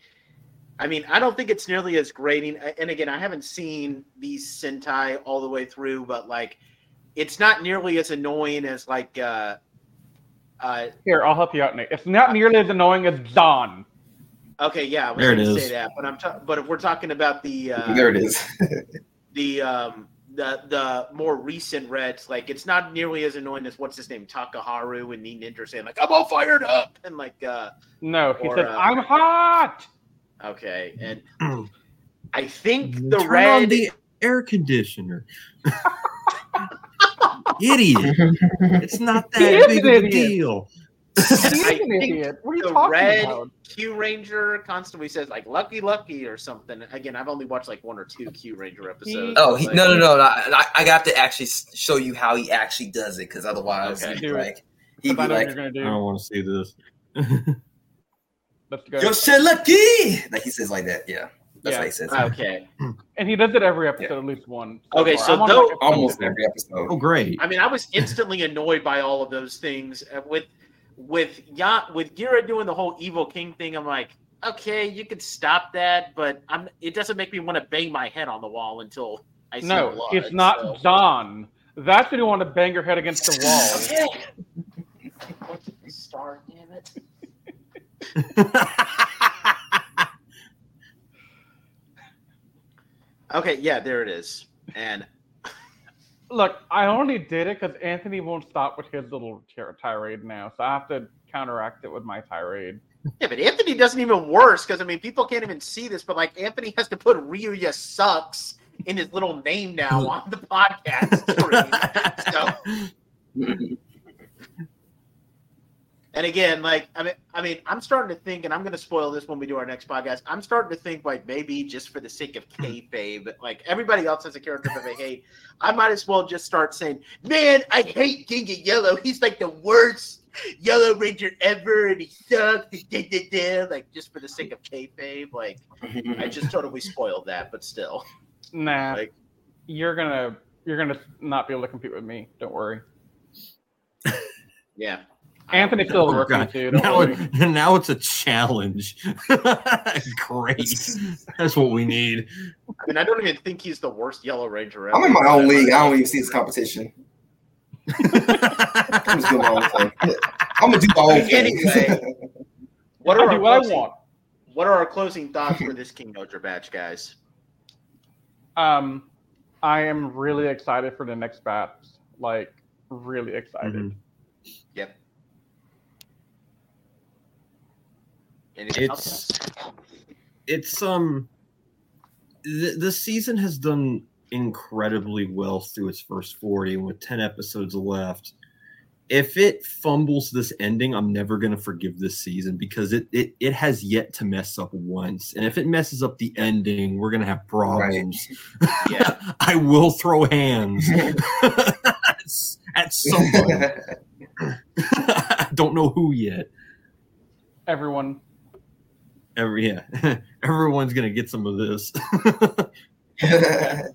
I mean, I don't think it's nearly as grating. And again, I haven't seen these Sentai all the way through, but like, it's not nearly as annoying as like, uh, uh, Here, I'll help you out, Nate. It's not nearly as annoying as Don. okay, yeah, I was There going to is. say that, but I'm, ta- but if we're talking about the, uh, there it is. [LAUGHS] the, um, the the more recent Reds, like it's not nearly as annoying as what's his name, Takaharu and Ninninger saying like I'm all fired up and like uh No, he Or, says, uh, I'm hot. Okay, and [CLEARS THROAT] I think the Turn red. on the air conditioner. [LAUGHS] idiot. [LAUGHS] It's not that big of a deal. He's [LAUGHS] I an think idiot. What are you the talking red about? Kyuranger constantly says like "lucky, lucky" or something. Again, I've only watched like one or two Kyuranger episodes. Oh he, but- no no no! no I, I got to actually show you how he actually does it because otherwise, Okay. he'd Do be it. like, he'd 'Cause I be like, you're I do. don't want to see this. Let's go. "Yo, shit, lucky!" Like he says like that. Yeah, that's Yeah. how he says. Okay, [CLEARS THROAT] And he does it every episode, Yeah. at least one. Okay, far. so though- like, Almost every episode. Oh, great. I mean, I was instantly annoyed by all of those things uh, with with ya with Gira doing the whole evil king thing. I'm like, okay, you could stop that, but I'm. It doesn't make me want to bang my head on the wall until I see No, blood. it's not so- Don. That's when you want to bang your head against the [LAUGHS] wall. Okay. Star, damn it. Okay, yeah, there it is. And Look, I only did it because Anthony won't stop with his little tir- tirade now, so I have to counteract it with my tirade. yeah, but Anthony doesn't even worse because I mean people can't even see this, but like Anthony has to put Ryuya sucks in his little name now on the podcast. So [LAUGHS] And again, like I mean, I mean, I'm starting to think, and I'm going to spoil this when we do our next podcast. I'm starting to think, like maybe just for the sake of hmm. kayfabe, like everybody else has a character that they hate, I might as well just start saying, "Man, I hate King of Yellow. He's like the worst Yellow Ranger ever, and he sucks." Da, da, da. Like just for the sake of kayfabe, like I [LAUGHS] just totally spoiled that, but still, Nah, Like- you're gonna you're gonna not be able to compete with me. Don't worry. yeah. Anthony's still a Oh, rookie too. Now, it, now it's a challenge. [LAUGHS] Great. That's what we need. I mean, I don't even think he's the worst Yellow Ranger ever. I'm in my own league. I don't even see this competition. [LAUGHS] I'm just doing my own thing. I'm gonna do my own thing. Anyway. [LAUGHS] What I are do our what I closing- want. What are our closing thoughts for this King Ohger batch, guys? Um, I am really excited for the next batch. Like, really excited. Mhm. Yep. Anything It's else? it's um the, the season has done incredibly well through its first 40 and with 10 episodes left. If it fumbles this ending i'm never going to forgive this season because it, it it has yet to mess up once. And if it messes up the ending we're going to have problems. [LAUGHS] Yeah. i will throw hands [LAUGHS] at, at somebody [LAUGHS] i don't know who yet. Everyone, Every yeah, [LAUGHS] everyone's gonna get some of this. [LAUGHS] the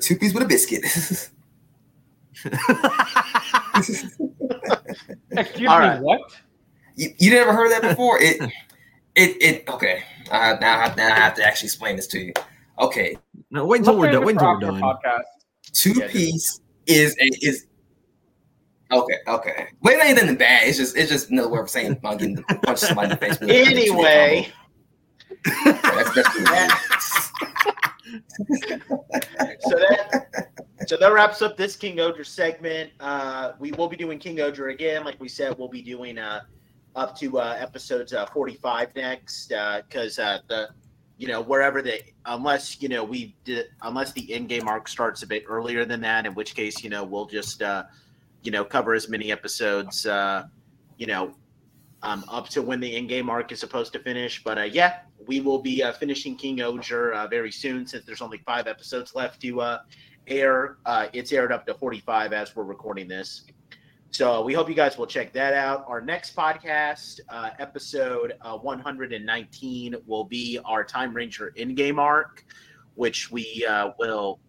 two piece with a biscuit. [LAUGHS] excuse All me, right. what? you, you never heard that before? It, it, it. Okay, uh, now, I have, now I have to actually explain this to you. Okay, no, wait until Let's we're done. Wait for until we're done. Podcast. two Yeah, piece is a is. Okay, okay. But it ain't anything bad. It's just it's just another way of saying I'm getting to punch somebody in the face. Anyway, that's, that's [LAUGHS] so that so that wraps up this King Ohger segment. Uh, we will be doing King Ohger again, like we said. We'll be doing uh, up to uh, episodes uh, 45 next because uh, the you know wherever the unless you know we did unless the end game arc starts a bit earlier than that, in which case you know we'll just uh, you know cover as many episodes uh, you know um, up to when the in game arc is supposed to finish. But uh, yeah, we will be uh, finishing King Ohger uh, very soon since there's only five episodes left to uh, air. Uh, it's aired up to 45 as we're recording this. So we hope you guys will check that out. Our next podcast, uh, episode uh, 119, will be our Time Ranger in-game arc, which we uh, will,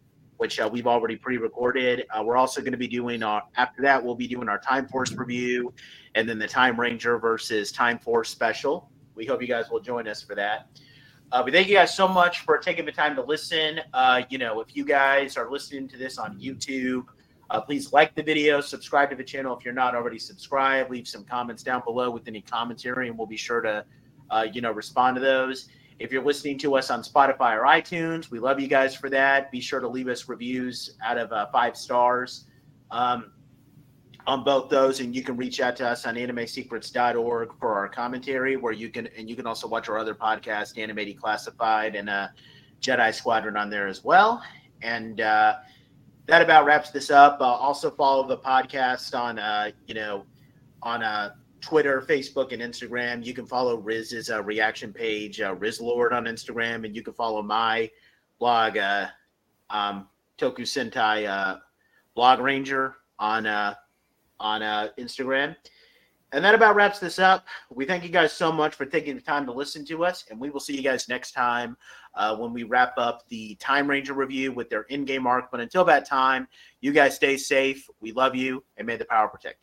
which uh, we've already pre-recorded. Uh, we're also going to be doing our after that we'll be doing our Time Force review, and then the Time Ranger versus Time Force special. We hope you guys will join us for that. Uh, we thank you guys so much for taking the time to listen. Uh, you know, if you guys are listening to this on YouTube, uh, please like the video, subscribe to the channel if you're not already subscribed. Leave some comments down below with any commentary, and we'll be sure to, uh, you know, respond to those. If you're listening to us on Spotify or iTunes, we love you guys for that. Be sure to leave us reviews out of uh, five stars um, on both those, and you can reach out to us on AnimeSecrets.org for our commentary, where you can and you can also watch our other podcast, Anime Declassified, and uh, Jedi Squadron on there as well. And uh, that about wraps this up. Uh, also follow the podcast on uh, you know on uh, Twitter, Facebook, and Instagram. You can follow Riz's uh, reaction page, uh, on Instagram, and you can follow my blog, uh, um, Toku Sentai uh, Blog Ranger on uh, on uh, Instagram. And that about wraps this up. We thank you guys so much for taking the time to listen to us, and we will see you guys next time uh, when we wrap up the Time Ranger review with their in game arc. But until that time, you guys stay safe. We love you, and may the power protect you.